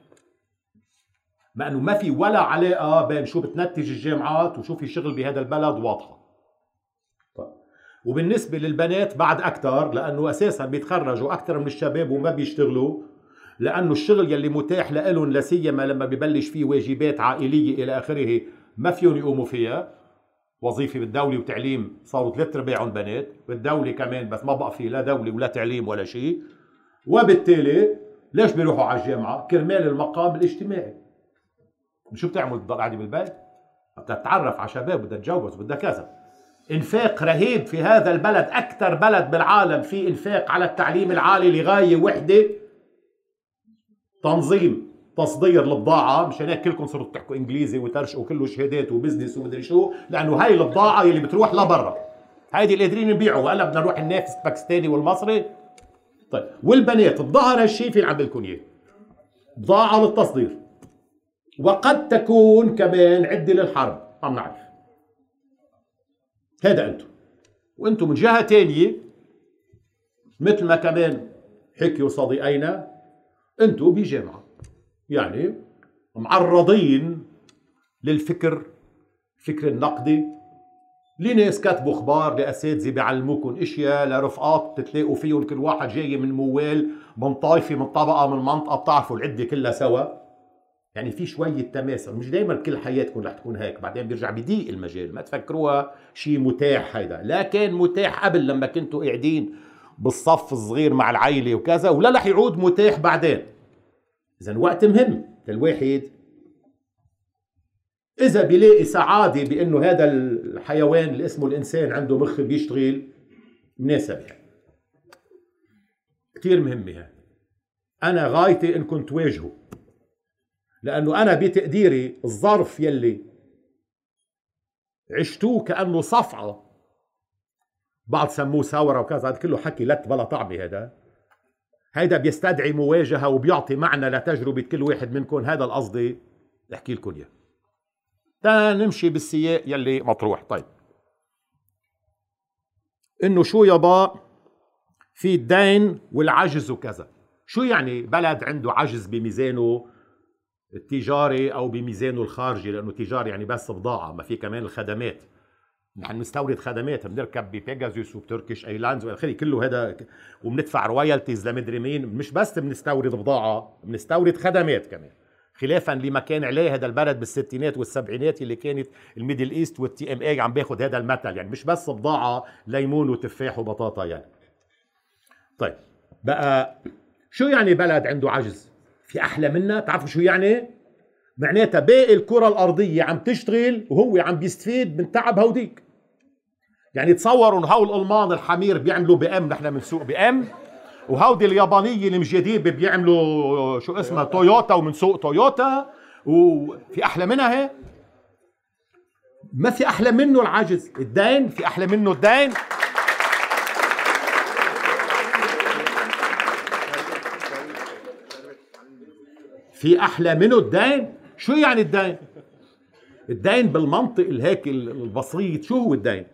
مع إنه ما في ولا علاقة بين شو بتنتج الجامعات وشو في شغل بهذا البلد واضحة. وبالنسبة للبنات بعد أكثر لأنه أساسا بيتخرجوا أكثر من الشباب وما بيشتغلوا لأنه الشغل يلي متاح لهم لسيما لما ببلش فيه واجبات عائلية إلى آخره ما فيهم يقوموا فيها. وظيفة بالدولة وتعليم صاروا ثلاث أرباعهم بنات بالدولة كمان بس ما بقى في لا دولة ولا تعليم ولا شيء. وبالتالي ليش بيروحوا على الجامعة؟ كرمال المقام الاجتماعي. شو بتعمل؟ قاعدة بالبيت؟ بدها تتعرف على شباب بدها تتجوز بدها كذا. إنفاق رهيب في هذا البلد أكثر بلد بالعالم في إنفاق على التعليم العالي لغاية وحدة. تنظيم تصدير البضاعة مشان هيك كلكم صرتوا تحكوا إنجليزي وترشقوا كله شهادات وبزنس ومدري شو لأنه هاي البضاعة اللي بتروح لبرا. هيدي اللي قادرين نبيعوا وهلا بدنا نروح ننافس الباكستاني والمصري. طيب والبنات الظهر هالشيء في عم لكم إياه؟ بضاعة للتصدير. وقد تكون كمان عدة للحرب ما بنعرف. هذا أنتم. وأنتم من جهة تانية مثل ما كمان حكيوا صديقينا أنتم بجامعة. يعني معرضين للفكر الفكر النقدي لناس كتبوا أخبار لأساتذة بيعلموكم أشياء لرفقات بتتلاقوا فيهم كل واحد جاي من موال من طائفه من طبقة من منطقة بتعرفوا العدة كلها سوا. يعني في شوية تماثل مش دايما كل حياتكم رح تكون هيك بعدين بيرجع بضيق المجال ما تفكروها شيء متاح هيدا. لا كان متاح قبل لما كنتوا قاعدين بالصف الصغير مع العيلة وكذا ولا رح يعود متاح بعدين. إذا وقت مهم للواحد إذا بيلاقي سعادة بأنه هذا الحيوان اللي اسمه الإنسان عنده مخ بيشتغل مناسب يعني. كثير مهمة هاي. أنا غايتي إنكم تواجهوا لأنه أنا بتقديري الظرف يلي عشتوه كأنه صفعة. بعض سموه ثورة وكذا هذا كله حكي لت بلا طعمة هذا هيدا بيستدعي مواجهة وبيعطي معنى لتجربة كل واحد منكم. هذا القصدي أحكي لكم إياه. تا نمشي بالسياق يلي مطروح. طيب. إنه شو يابا في الدين والعجز وكذا. شو يعني بلد عنده عجز بميزانه؟ التجاري أو بميزانه الخارجي لأنه تجاري يعني بس بضاعة ما في كمان الخدمات. نحن بنستورد خدمات بنركب ب Pegasus وب Turkish Airlines وإلى آخره كله هذا وبندفع royalties لمدري مين. مش بس بنستورد بضاعة بنستورد خدمات كمان. خلافا لما كان عليه هذا البلد بالستينات والسبعينات اللي كانت ال Middle East وال TMA عم باخذ هذا المثل يعني مش بس بضاعة ليمون وتفاح وبطاطا يعني. طيب بقى شو يعني بلد عنده عجز؟ في أحلى منها بتعرفوا شو يعني؟ معناتها باقي الكرة الأرضية عم تشتغل وهو عم بيستفيد من تعب هوديك. يعني تصوروا هول الألمان الحمير بيعملوا BM نحن بنسوق BM. وهودي اليابانية المجيدين بيعملوا شو اسمها تويوتا ومنسوق تويوتا. وفي أحلى منها هي؟ ما في أحلى منه العجز الدين في أحلى منه الدين. في أحلى منه الدين شو يعني الدين الدين بالمنطق الهيك البسيط شو هو الدين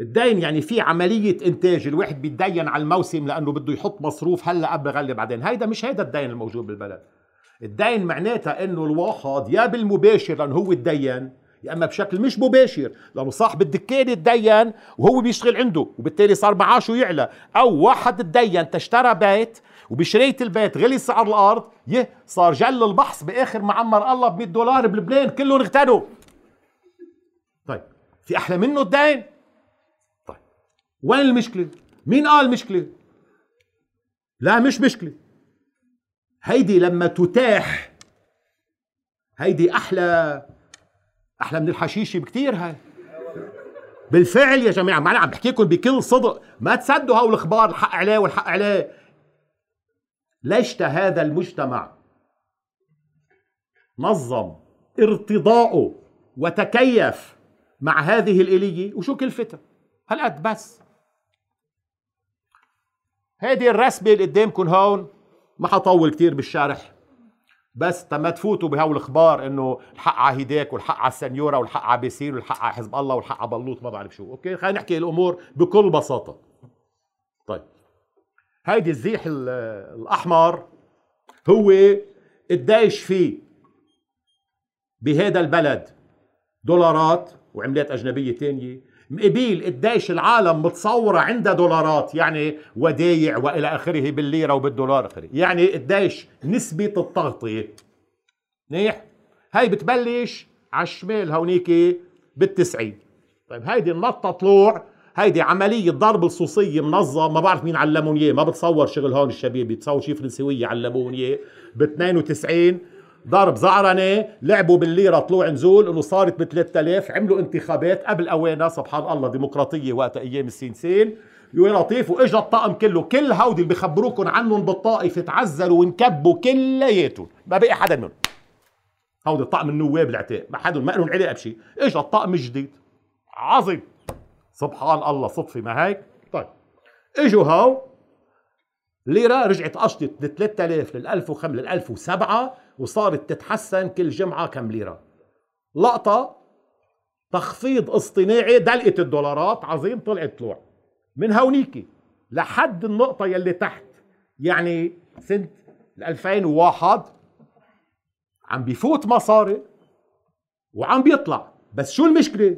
الدين يعني في عملية إنتاج الواحد بيتدين على الموسم لأنه بده يحط مصروف هلأ قبل غلي بعدين. هيدا مش هيدا الدين الموجود بالبلد. الدين معناتها إنه الواحد يا بالمباشر لأنه هو الدين يا أما بشكل مش مباشر لأنه صاحب الدكان تدين وهو بيشتغل عنده وبالتالي صار معاشه يعلى. أو واحد تدين تشترى بيت وبشرية البيت غلي سعر الأرض يه صار جل البحث بآخر معمر الله ب 100 دولار بلبنان كلهم اغتنوا طيب في أحلى منه الدين؟ طيب وين المشكلة؟ مين قال مشكلة؟ لا مش مشكلة. هيدي لما تتاح هيدي أحلى أحلى من الحشيشة بكثير هاي. بالفعل يا جماعة ما أنا عم بحكي لكم بكل صدق. ما تصدقوا هول الاخبار الحق عليه والحق عليه. ليش هذا المجتمع. نظم ارتضاؤه وتكيف مع هذه الإلية. وشو كلفتها هالقد بس. هذه الرسمة اللي قدامكم هون ما حطول كتير بالشرح بس تما تفوتوا بهول الاخبار إنه الحق على هيداك والحق على السنيورة والحق على بيسير والحق على حزب الله والحق على بلوط ما بعرف شو. أوكي؟ خلينا نحكي الأمور بكل بساطة. طيب. هيدي الزيح الأحمر هو قديش فيه بهذا البلد. دولارات وعملات أجنبية تانية. مقبيل قديش العالم متصورة عندها دولارات يعني ودايع وإلى آخره بالليرة وبالدولار آخره. يعني قديش نسبة التغطية. منيح؟ هاي بتبلش على الشمال هونيك بالتسعين. طيب هيدي النطة طلوع هيدي عملية ضرب لصوصية منظم ما بعرف مين علمون إياه ما بتصور شغل هون الشباب بتصور شي فرنسوية علمون إياه ب 92 ضرب زعرنة لعبوا بالليرة طلوع نزول إنه صارت ب 3000 عملوا انتخابات قبل أوانها سبحان الله ديمقراطية وقت أيام السينسين يا لطيف وإجا الطقم كله كل هودي اللي بخبروكم عنهم بالطائف تعزلوا وانكبوا كلياتهم ما بقي حدا منهم. هودي الطقم النواب العتاق ما حدا ما لهم علاقة بشيء إجا الطقم الجديد عظيم. سبحان الله صدفة ما هيك؟ طيب. إجوا هاو. ليرة رجعت قشطت ل 3000 لل 1005 لل 1007 وصارت تتحسن كل جمعة كم ليرة. لقطة تخفيض اصطناعي دلقت الدولارات عظيم طلعت طلوع. من هونيكي لحد النقطة يلي تحت يعني سنة 2001 عم بيفوت مصاري وعم بيطلع. بس شو المشكلة؟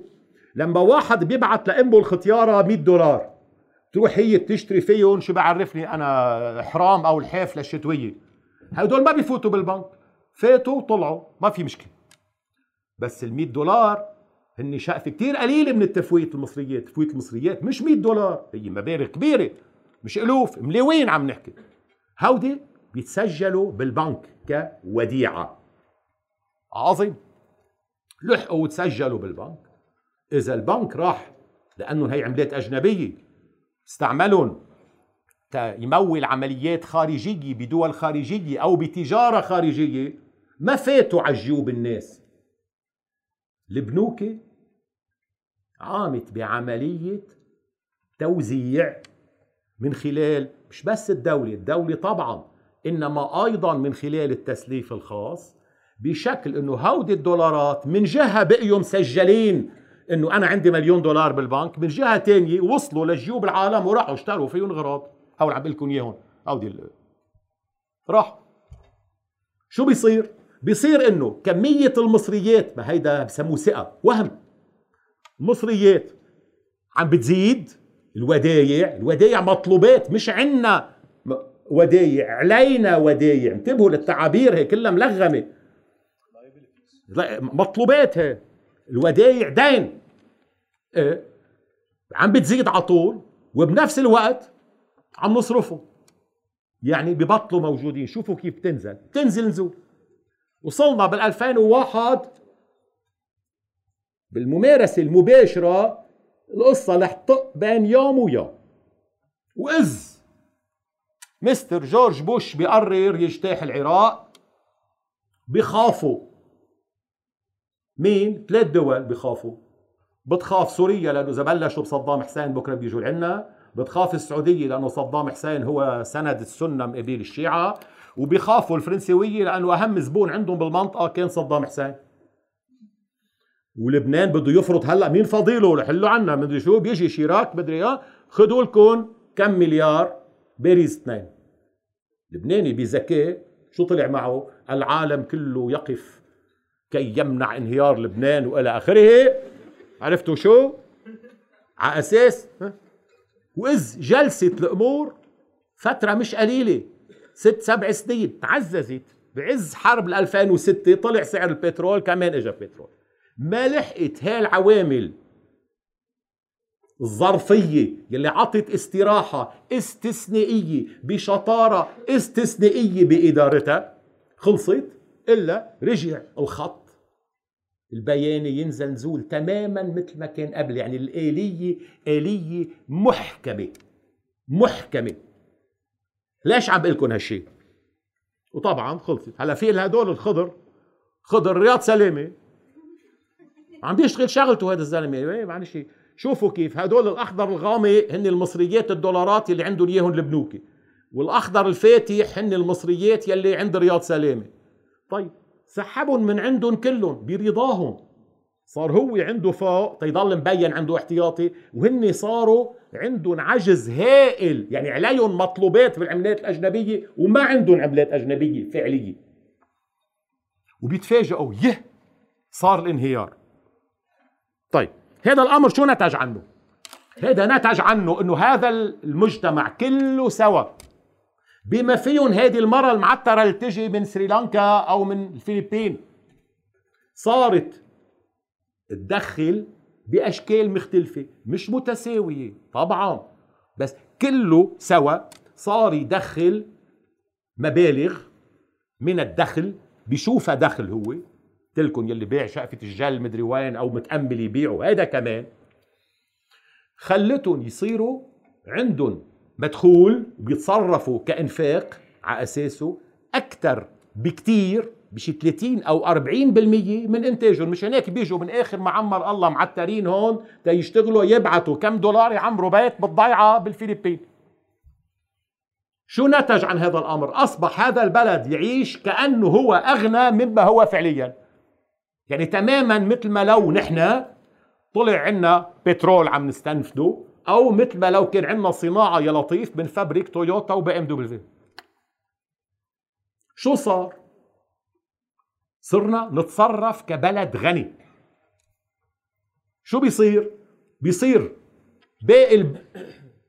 لما واحد بيبعت لأمه الختيارة 100 دولار تروح هي بتشتري فيهم شو بعرفني أنا حرام أو الحاف للشتوية. هدول ما بيفوتوا بالبنك. فاتوا وطلعوا ما في مشكلة. بس ال 100 دولار هن شقفه كثير قليله من التفويت المصريات. تفويت المصريات مش 100 دولار هي مبالغ كبيرة. مش ألوف مليوين عم نحكي. هودي بيتسجلوا بالبنك كوديعة. عظيم. لحقوا وتسجلوا بالبنك. إذا البنك راح لأنه هي عملات أجنبية. استعملهم يمول عمليات خارجية بدول خارجية أو بتجارة خارجية. ما فاتوا على جيوب الناس. البنوك عامت بعملية توزيع من خلال مش بس الدولة الدولة طبعا إنما أيضا من خلال التسليف الخاص بشكل إنه هودي الدولارات من جهة بقيوا مسجلين إنه أنا عندي مليون دولار بالبنك من جهة تانية وصلوا لجيوب العالم وراحوا اشتروا فيهم اغراض هول عم لكم إياهم. هودي راح. شو بيصير؟ بيصير إنه كمية المصريات ما هيدا بسموه ثقة وهم. المصريات عم بتزيد الودايع الودايع مطلوبات مش عنا. ودايع علينا ودايع. انتبهوا للتعابير هي كلها ملغمة. مطلوبات هي. الودايع دين إيه؟ عم بتزيد على طول وبنفس الوقت عم نصرفه. يعني ببطلوا موجودين. شوفوا كيف تنزل تنزل نزول. وصلنا بال 2001 بالممارسة المباشرة القصة رح تطق بين يوم ويوم. وإذ مستر جورج بوش بيقرر يجتاح العراق بخافوا. مين؟ ثلاث دول بخافوا. بتخاف سوريا لأنه إذا بلشوا بصدام حسين بكرة بيجوا لعنا. بتخاف السعودية لأنه صدام حسين هو سند السنة مقابل الشيعة. وبيخافوا الفرنسويه لأنه أهم زبون عندهم بالمنطقة كان صدام حسين. ولبنان بده يفرض هلأ. مين فضيله؟ لحلوا عنا. مدري شو. بيجي شيراك مدري آه خذوا لكم كم مليار؟ باريس اثنين. لبناني بذكاء شو طلع معه؟ العالم كله يقف. كي يمنع انهيار لبنان والى آخره. عرفتوا شو؟ على أساس وإذ جلست الأمور فترة مش قليلة ست سبع سنين تعززت بعز حرب 2006 طلع سعر البترول كمان اجى بترول. ما لحقت هاي العوامل الظرفية يلي عطت استراحة استثنائية بشطارة استثنائية بإدارتها. خلصت؟ إلا رجع الخط. البياني ينزل نزول تماما مثل ما كان قبل يعني الآلية آلية محكمة. محكمة. ليش عم بقول لكم هالشيء وطبعا خلصت. هلا في هدول الخضر. خضر رياض سلامة. عم بيشتغل شغلته هذا الزلمة. إيه، معلش. شوفوا كيف هدول الأخضر الغامق هن المصريات الدولارات اللي عندهم إياهم البنوكي والأخضر الفاتح هن المصريات يلي عند رياض سلامة. طيب سحبهم من عندهم كلهم برضاهم. صار هو عنده فوق تيضل مبين عنده احتياطي وهن صاروا عندهم عجز هائل. يعني عليهم مطلوبات بالعملات الأجنبية وما عندهم عملات أجنبية فعلية. وبيتفاجئوا يه صار الانهيار. طيب هذا الأمر شو نتج عنه؟ هذا نتج عنه إنه هذا المجتمع كله سوا. بما فيهم هذه المرة المعترة اللي تجي من سريلانكا أو من الفلبين. صارت تدخل بأشكال مختلفة مش متساوية طبعا. بس كله سوا صار يدخل مبالغ من الدخل بشوفها دخل هو تلكم يلي بيع شقفة الجل مدري وين أو متأمل يبيعوا هذا كمان. خلتهم يصيروا عندهم مدخول بيتصرفوا كإنفاق على أساسه أكثر بكتير بشي 30 أو 40% من إنتاجهم مش هناك بيجوا من آخر ما عمر الله معترين هون تيشتغلوا يبعتوا كم دولار يعمروا بيت بالضيعة بالفلبين. شو نتج عن هذا الأمر؟ أصبح هذا البلد يعيش كأنه هو أغنى مما هو فعليا. يعني تماما مثل ما لو نحن طلع عنا بترول عم نستنفده أو مثل ما لو كان عندنا صناعة يا لطيف بنفبرك تويوتا و BMW. شو صار؟ صرنا نتصرف كبلد غني. شو بيصير؟ بيصير باقي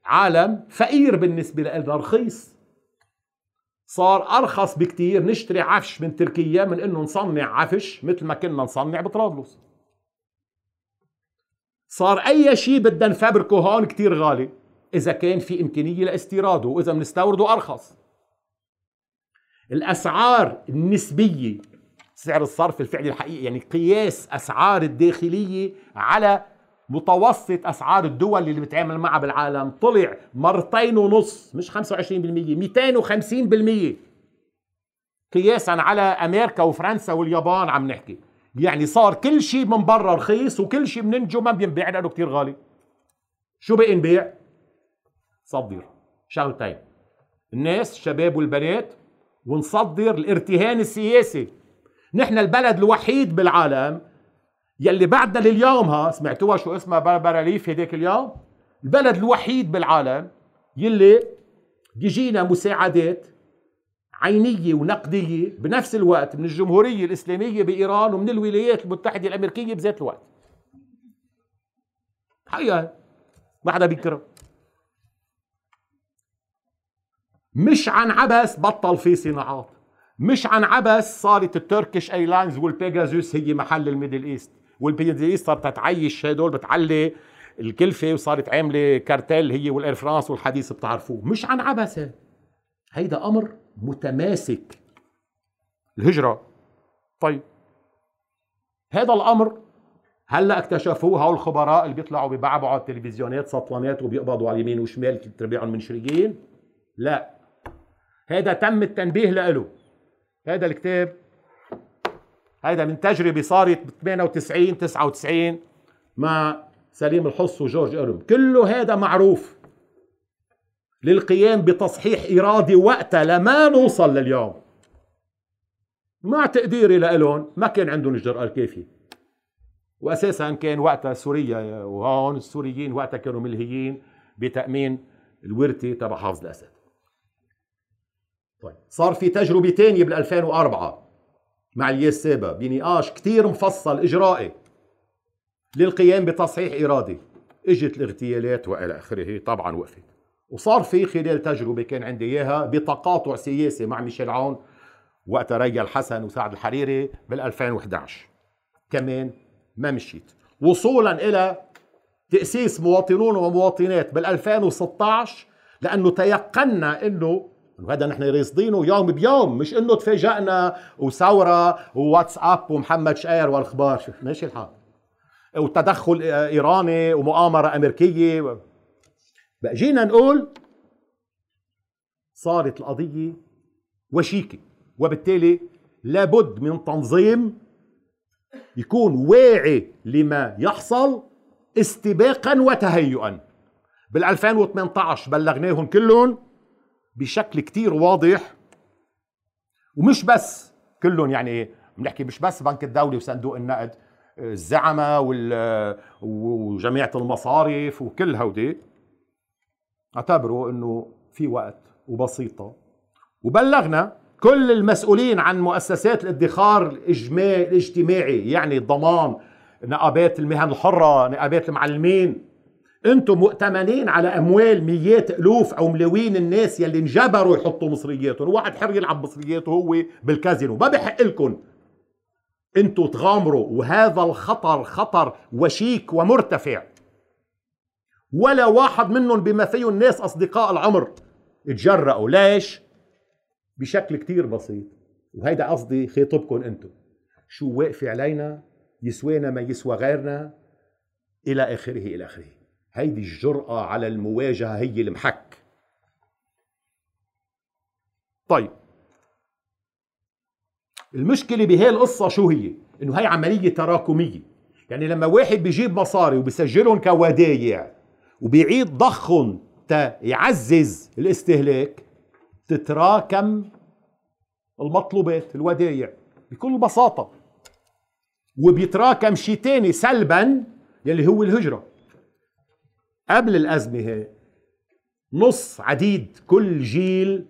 العالم فقير بالنسبة لنا رخيص. صار أرخص بكتير نشتري عفش من تركيا من إنه نصنع عفش مثل ما كنا نصنع بطرابلس. صار أي شيء بدنا نفبركه هون كتير غالي. إذا كان في إمكانية لاستيراده وإذا بنستورده أرخص. الأسعار النسبية سعر الصرف الفعلي الحقيقي يعني قياس أسعار الداخلية على متوسط أسعار الدول اللي بتعامل معها بالعالم طلع مرتين ونص مش 25% 250% قياسا على أمريكا وفرنسا واليابان عم نحكي. يعني صار كل شيء من برا رخيص وكل شيء بننتجه ما بينباع لأنه كثير غالي. شو بقي نبيع؟ صدر. شغلتين الناس الشباب والبنات ونصدر الارتهان السياسي. نحن البلد الوحيد بالعالم يلي بعدنا لليوم ها سمعتوها شو اسمها؟ براليف هديك اليوم. البلد الوحيد بالعالم يلي بيجينا مساعدات عينية ونقدية بنفس الوقت من الجمهورية الإسلامية بإيران ومن الولايات المتحدة الأمريكية بذات الوقت. حقيقة ما حدا بيكرم مش عن عبس بطل في صناعات. مش عن عبس صارت ال Turkish Airlines وال Pegasus هي محل ال Middle East. وال Middle East صارت تعيش هدول بتعلي الكلفة وصارت عاملة كارتيل هي وال Air France والحديث بتعرفوه. مش عن عبسه هيدا أمر متماسك. الهجرة. طيب. هذا الأمر هلا اكتشفوه الخبراء اللي بيطلعوا ببعبعوا على التلفزيونات سطلانات وبيقبضوا على اليمين وشمال تربيعهم منشريين لا. هذا تم التنبيه له هذا الكتاب هذا من تجربة صارت ب 98 99 مع سليم الحص وجورج أرم كله هذا معروف. للقيام بتصحيح إرادي وقتها لما نوصل لليوم. مع تقديري لهم ما كان عندهم الجرأة الكافية وأساسا كان وقتها سوريا وهون السوريين وقتها كانوا ملهيين بتأمين الورثة تبع حافظ الأسد. طيب صار في تجربة تانية بال 2004 مع الياس سابا بنقاش كتير مفصل إجرائي للقيام بتصحيح إرادي. إجت الاغتيالات وإلى آخره طبعا وقفت. وصار في خلال تجربة كان عندي إياها بتقاطع سياسي مع ميشيل عون وقتها ريا الحسن وسعد الحريري بال 2011 كمان ما مشيت. وصولا إلى تأسيس مواطنون ومواطنات بال 2016 لأنه تيقنا إنه وهذا نحن راصدينه يوم بيوم مش إنه تفاجئنا وثورة وواتساب ومحمد شقير والأخبار. ماشي الحال. وتدخل إيراني ومؤامرة أمريكية بقى جينا نقول صارت القضية وشيكة وبالتالي لابد من تنظيم يكون واعي لما يحصل استباقا وتهيئا. بال 2018 بلغناهم كلهم بشكل كتير واضح ومش بس كلهم يعني بنحكي مش بس بنك الدولة وصندوق النقد الزعمة وجميع المصارف وكل هودي. اعتبروا إنه في وقت وبسيطة. وبلغنا كل المسؤولين عن مؤسسات الادخار الاجتماعي يعني الضمان نقابات المهن الحرة نقابات المعلمين. أنتم مؤتمنين على أموال ميات ألوف أو ملاوين الناس يلي انجبروا يحطوا مصرياتهم. واحد حر يلعب مصرياته هو بالكازينو. ما بحق لكم. أنتم تغامروا وهذا الخطر خطر وشيك ومرتفع. ولا واحد منهم بما فيه الناس أصدقاء العمر تجرأوا ليش؟ بشكل كتير بسيط. وهيدا قصدي خيطبكم أنتم. شو واقفة علينا يسوانا ما يسوى غيرنا إلى آخره إلى آخره. هيدي الجرأة على المواجهة هي المحك. طيب. المشكلة بهي القصة شو هي؟ إنه هي عملية تراكمية. يعني لما واحد بيجيب مصاري وبيسجلهم كودايع وبيعيد ضخهم يعزز الاستهلاك. تتراكم المطلوبات الودايع بكل بساطة. وبيتراكم شيء تاني سلبا يلي هو الهجرة. قبل الأزمة هي نص عديد كل جيل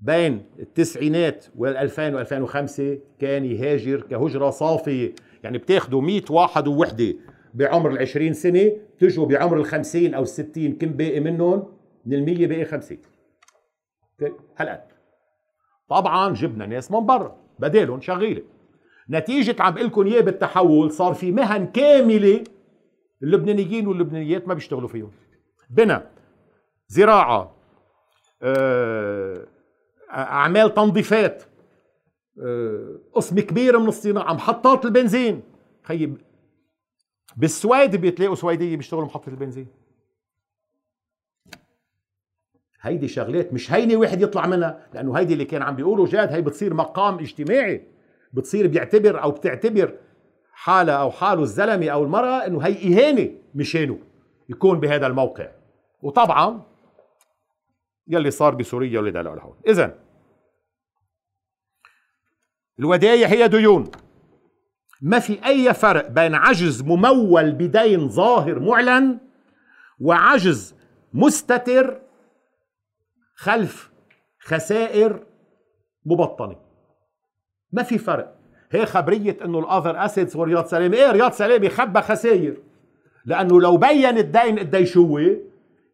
بين التسعينات وال2000 و2005 كان يهاجر كهجرة صافية. يعني بتاخدوا 100 واحد ووحدة. بعمر العشرين سنة تجوا بعمر الخمسين أو الستين كم باقي منهم؟ من المية باقي خمسين. هالقد طبعا جبنا ناس من برا بدالهم شغيلة. نتيجة عم بقول لكم إياه بالتحول صار في مهن كاملة اللبنانيين واللبنانيات ما بيشتغلوا فيهم. بنا زراعة آه، أعمال تنظيفات آه، قسم كبير من الصناعة محطات البنزين. خيب بالسويد بيتلاقوا سويدية بيشتغلوا محطة البنزين. هيدي شغلات مش هيني واحد يطلع منها لأنه هيدي اللي كان عم بيقولوا جاد هي بتصير مقام اجتماعي بتصير بيعتبر أو بتعتبر حالة أو حاله الزلمة أو المرأة إنه هي إهانة مشانه يكون بهذا الموقع. وطبعا يلي صار بسوريا واللي دلعوا هون اذا الودايع هي ديون. ما في أي فرق بين عجز ممول بدين ظاهر معلن وعجز مستتر خلف خسائر مبطنة. ما في فرق. هي خبرية إنه الاذر اسيدز ورياض سلامة. إيه رياض سلامة؟ خبى خسائر. لأنه لو بين الدين قديش هو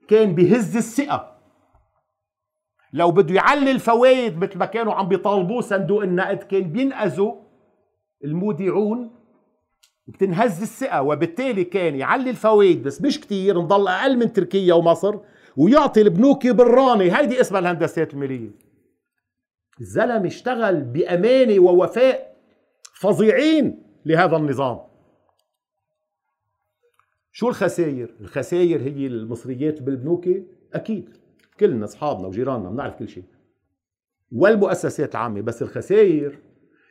كان بهز الثقة. لو بده يعلي الفوائد مثل ما كانوا عم بيطالبوه صندوق النقد كان بينقذوا المودعون وبتنهز الثقة وبالتالي كان يعلي الفوائد بس مش كتير نضل أقل من تركيا ومصر ويعطي البنوك بالرانة هيدي اسمها الهندسات المالية. الزلمة اشتغل بأمانة ووفاء فظيعين لهذا النظام. شو الخسائر؟ الخسائر هي المصريات بالبنوك أكيد. كلنا أصحابنا وجيراننا بنعرف كل شيء. والمؤسسات العامة بس الخسائر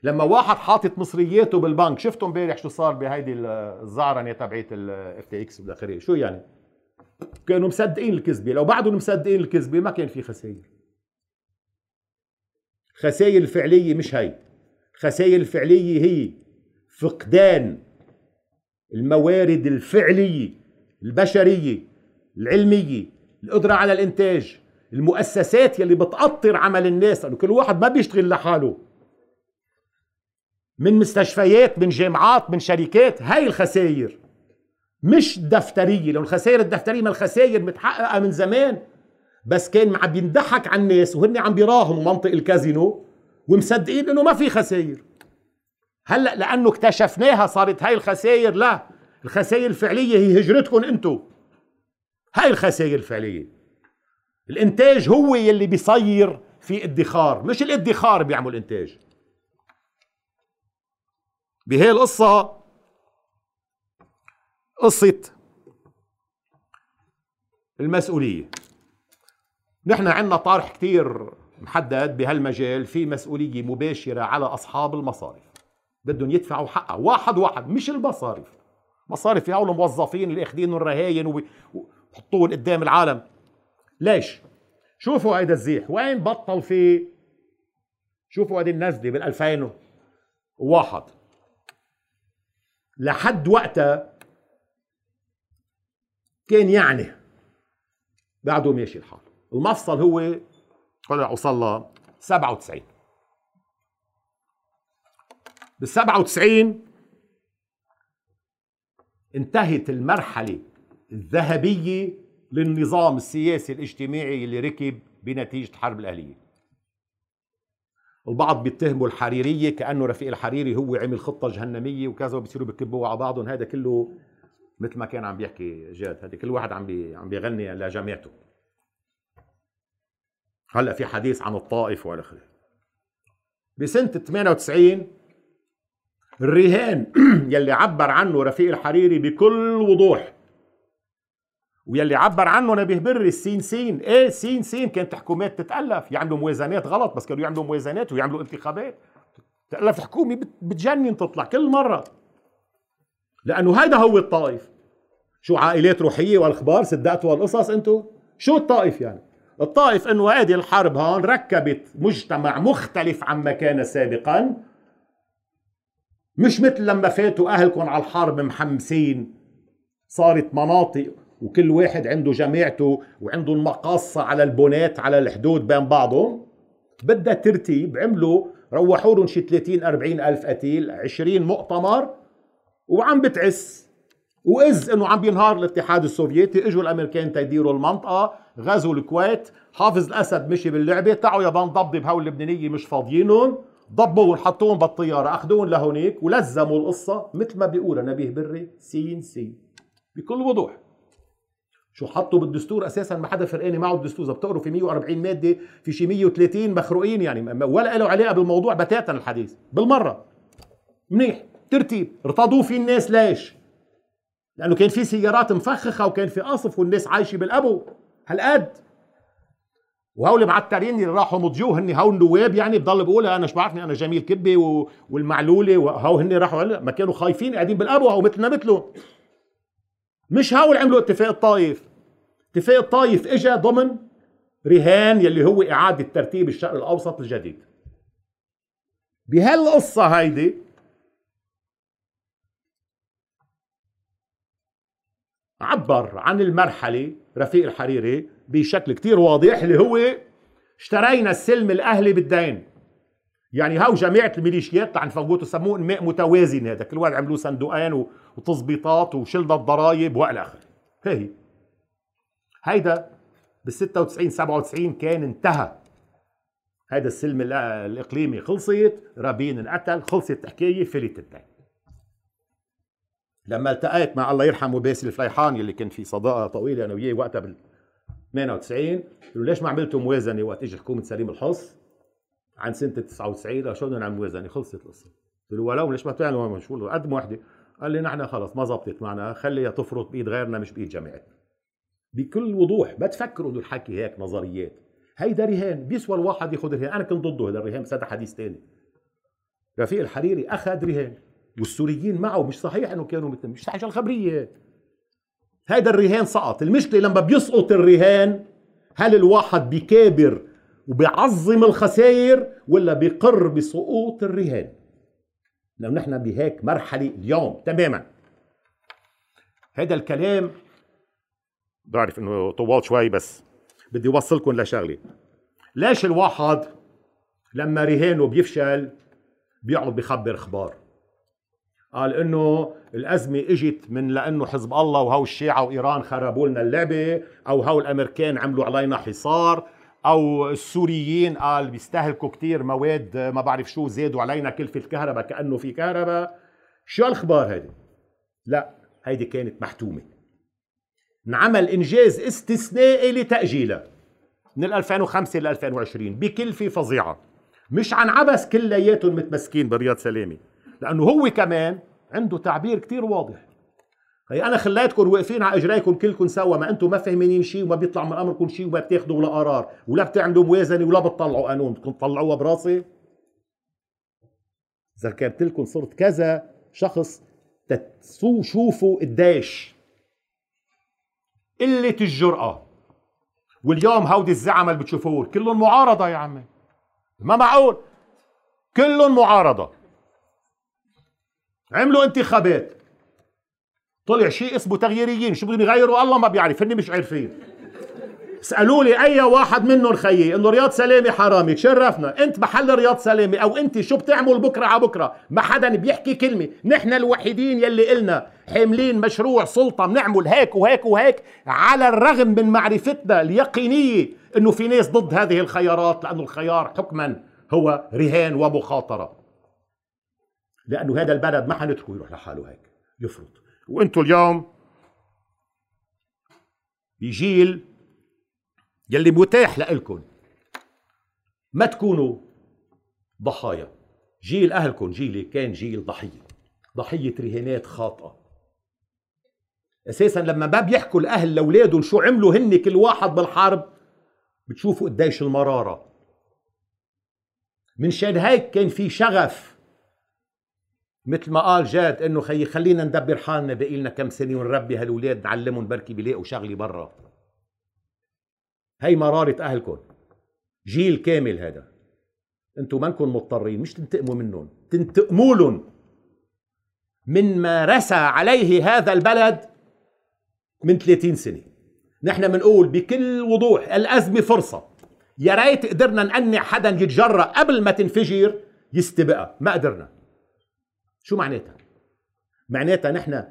لما واحد حاطط مصرياته بالبنك شفتوا امبارح شو صار بهيدي الزعرنة تبعت ال FTX والآخرية؟ شو يعني؟ كانوا مصدقين الكذبة لو بعدهم مصدقين الكذبة ما كان في خسائر. خسائر الفعلية مش هي. الخسائر الفعلية هي فقدان الموارد الفعلية البشرية العلمية القدرة على الإنتاج المؤسسات يلي بتأطر عمل الناس لأنه كل واحد ما بيشتغل لحاله. من مستشفيات من جامعات من شركات هاي الخسائر مش دفترية لو الخسائر الدفترية ما الخسائر متحققة من زمان. بس كان عم بينضحك على الناس وهن عم بيراهنوا منطق الكازينو ومصدقين إنه ما في خسائر هلأ لأنه اكتشفناها صارت هاي الخسائر لا الخسائر الفعلية هي هجرتكم أنتم هاي الخسائر الفعلية. الإنتاج هو يلي بيصير في ادخار مش الادخار بيعمل إنتاج. بهي القصة. قصة المسؤولية. نحن عندنا طرح كتير محدد بهالمجال في مسؤولية مباشرة على أصحاب المصارف. بدهم يدفعوا حقها. واحد واحد مش المصارف. مصارف هول الموظفين اللي أخذين الرهاين وبحطوهم قدام العالم. ليش؟ شوفوا هيدا الزيح. وين بطل في؟ شوفوا هذه النزلة بال 2001 لحد وقتها كان يعني بعده ماشي الحال. المفصل هو طلع وصل 97 بال 97 انتهت المرحلة الذهبية للنظام السياسي الاجتماعي اللي ركب بنتيجة الحرب الأهلية. البعض بيتهموا الحريرية كأنه رفيق الحريري هو عمل خطة جهنمية وكذا وبصيروا بكبوا على بعضهم. هذا كله مثل ما كان عم بيحكي جاد. هذا كل واحد عم بي عم بيغني لجامعته هلأ في حديث عن الطائف والى اخره بسنه 98 الرهان يلي عبر عنه رفيق الحريري بكل وضوح ويلي عبر عنه نبيه بري السين سين. إيه سين سين؟ كانت حكومات تتألف. يعملوا موازنات غلط بس كانوا يعملوا موازنات ويعملوا انتخابات. تألف حكومة بتجنن تطلع كل مرة. لأنه هيدا هو الطائف. شو عائلات روحية والأخبار صدقتوا هالقصص أنتم شو الطائف يعني؟ الطائف إنه هذه الحرب هون ركبت مجتمع مختلف عما كان سابقا. مش مثل لما فاتوا أهلكم على الحرب محمسين. صارت مناطق وكل واحد عنده جماعته وعنده المقاصة على البنات على الحدود بين بعضهم بدها ترتيب عملوا روحوا لهم شي 30 40 ألف قتيل 20 مؤتمر وعم بتعس. وإذ إنه عم بينهار الاتحاد السوفيتي إجوا الأمريكان تيديروا المنطقة غزوا الكويت حافظ الأسد مشي باللعبة تعوا يابا نضبب هول اللبنانية مش فاضيينهم ضبوهم حطوهم بالطيارة أخذوهم لهونيك ولزموا القصة مثل ما بيقولها نبيه بري سين سين بكل وضوح. شو حطوا بالدستور أساسا؟ ما حدا فرقاني معه الدستور إذا بتقروا في 140 مادة في شي 130 مخروقين يعني ولا له علاقة بالموضوع بتاتا الحديث. بالمرة. منيح. ترتيب. ارتضوا في الناس. ليش؟ لأنه كان في سيارات مفخخة وكان في قصف والناس عايشة بالأبو. هالقد. وهول معترين اللي راحوا مضجوه هن هول نواب يعني بضل بقول أنا شو بعرفني؟ أنا جميل كبي والمعلولة وهو هن راحوا. ما كانوا خايفين قاعدين بالأبو أو مثلنا مثله. مش هول عملوا اتفاق الطايف اتفاق الطايف اجى ضمن رهان يلي هو إعادة ترتيب الشرق الأوسط الجديد. بهالقصة هيدي عبر عن المرحلة رفيق الحريري بشكل كتير واضح اللي هو اشترينا السلم الأهلي بالدين. يعني هاو جماعة الميليشيات تاع نفوتوا سموه انماء متوازن هذا. كل واحد عملوه صندوقين وتظبيطات وشلنا الضرايب وإلى آخره. هي. هيدا بال 96 97 كان انتهى. هذا السلم الإقليمي. خلصت رابين انقتل خلصت الحكاية فلت الدين. لما التقيت مع الله يرحمه باسل الفليحان اللي كان في صداقة طويلة أنا وياه وقتها بال 98 قلت له ليش ما عملتوا موازنة وقت اجى حكومة سليم الحص عن سنة 99 شو بدنا نعمل موازنه خلصت القصة. قلت له ولو ليش ما تعملوا شو قدم وحدة. قال لي نحن خلص ما زبطت معنا خليها تفرط بإيد غيرنا مش بإيد جماعتنا بكل وضوح ما تفكروا إنه الحكي هيك نظريات. هيدا رهان بيسوى الواحد ياخذ رهان. أنا كنت ضده هذا الرهان بس هذا حديث ثاني رفيق الحريري أخذ رهان والسوريين معه مش صحيح إنه كانوا مثل مش صحيح الخبريه هيدا الرهان سقط. المشكلة لما بيسقط الرهان هل الواحد بيكابر وبيعظم الخسائر ولا بيقر بسقوط الرهان. لو نحن بهيك مرحلة اليوم تماما. هذا الكلام بعرف إنه طوال شوي بس بدي أوصلكم لشغلة. ليش الواحد لما رهانه بيفشل بيقعد بخبر أخبار؟ قال إنه الأزمة إجت من لأنه حزب الله وهو الشيعة وإيران خربوا لنا اللعبة أو هو الأمريكان عملوا علينا حصار أو السوريين قال بيستهلكوا كتير مواد ما بعرف شو زادوا علينا كلفة الكهرباء كأنه في كهرباء. شو الاخبار هيدي؟ لا هيدي كانت محتومة. انعمل إنجاز استثنائي لتأجيلها من 2005 ل 2020 بكلفة فظيعة. مش عن عبس كلياتهم متمسكين برياض سلامه لأنه هو كمان عنده تعبير كتير واضح. هي أنا خليتكم واقفين على إجريكم كلكم سوا ما أنتم ما فاهمين شيء وما بيطلع من أمركم شيء وما بتاخذوا ولا قرار ولا بتعملوا موازنة ولا بتطلعوا قانون بدكم تطلعوها براسي؟ ذكرت لكم صرت كذا شخص تشوفوا قديش. قلة الجرأة. واليوم هودي الزعمة اللي بتشوفوه كلهم معارضة يا عمي. ما معقول؟ كلهم معارضة. عملوا انتخابات. طلع شيء اسمه تغييريين. شو بدهم يغيروا؟ الله ما بيعرف هن مش عارفين. اسالوا لي أي واحد منهم خيي إنه رياض سلامي حرامي تشرفنا. أنت محل رياض سلامي أو أنت شو بتعمل بكرة على بكرة؟ ما حدا بيحكي كلمة. نحن الوحيدين يلي قلنا حاملين مشروع سلطة بنعمل هيك وهيك وهيك على الرغم من معرفتنا اليقينية إنه في ناس ضد هذه الخيارات لأنه الخيار حكما هو رهان ومخاطرة. لأنه هذا البلد ما حنتركه يروح لحاله هيك. يفرط. وأنتم اليوم بجيل يلي متاح لإلكم ما تكونوا ضحايا. جيل أهلكم جيلي كان جيل ضحية. ضحية رهانات خاطئة. أساسا لما ما بيحكوا الأهل لأولادهم شو عملوا هن كل واحد بالحرب بتشوفوا قديش المرارة. من شان هيك كان في شغف مثل ما قال جاد إنه خيي خلينا ندبر حالنا باقي لنا كم سنة ونربي هالولاد نعلمهم بركي بيلاقوا شغله برا. هي مرارة أهلكم جيل كامل هذا. أنتم منكم مضطرين مش تنتقموا منهم تنتقموا لهم من ما رسى عليه هذا البلد من 30 سنة. نحن بنقول بكل وضوح الأزمة فرصة. يا ريت قدرنا نقنع حدا يتجرأ قبل ما تنفجر يستبقى. ما قدرنا. شو معناتها؟ معناتها نحن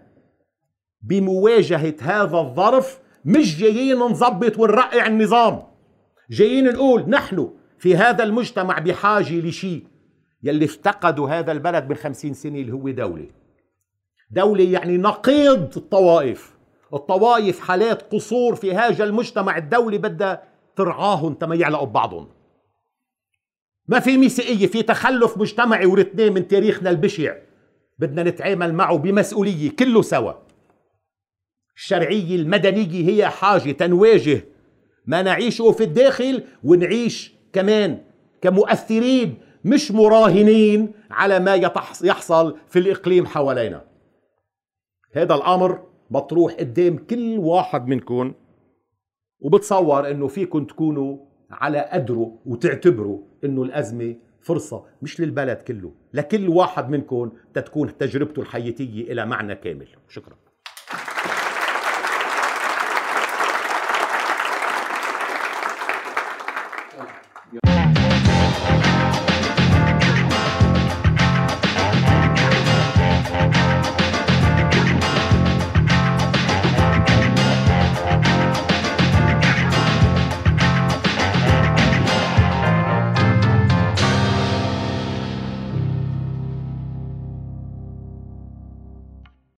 بمواجهة هذا الظرف مش جايين نظبط ونرقع النظام. جايين نقول نحن في هذا المجتمع بحاجة لشيء. يلي افتقدوا هذا البلد من خمسين سنة اللي هو دولة. دولة يعني نقيض الطوائف. الطوائف حالات قصور في هذا المجتمع. الدولة بدها ترعاهم تما يعلقوا ببعضهم. ما في ميثاقية في تخلف مجتمعي ورثناه من تاريخنا البشع. بدنا نتعامل معه بمسؤولية كله سوا. الشرعية المدنية هي حاجة تنواجه ما نعيشه في الداخل ونعيش كمان كمؤثرين مش مراهنين على ما يحصل في الإقليم حوالينا. هذا الأمر مطروح قدام كل واحد منكم وبتصور إنه فيكم تكونوا على قدره وتعتبروا إنه الأزمة فرصة مش للبلد كله لكل واحد منكم تتكون تجربته الحياتية إلى معنى كامل. شكراً.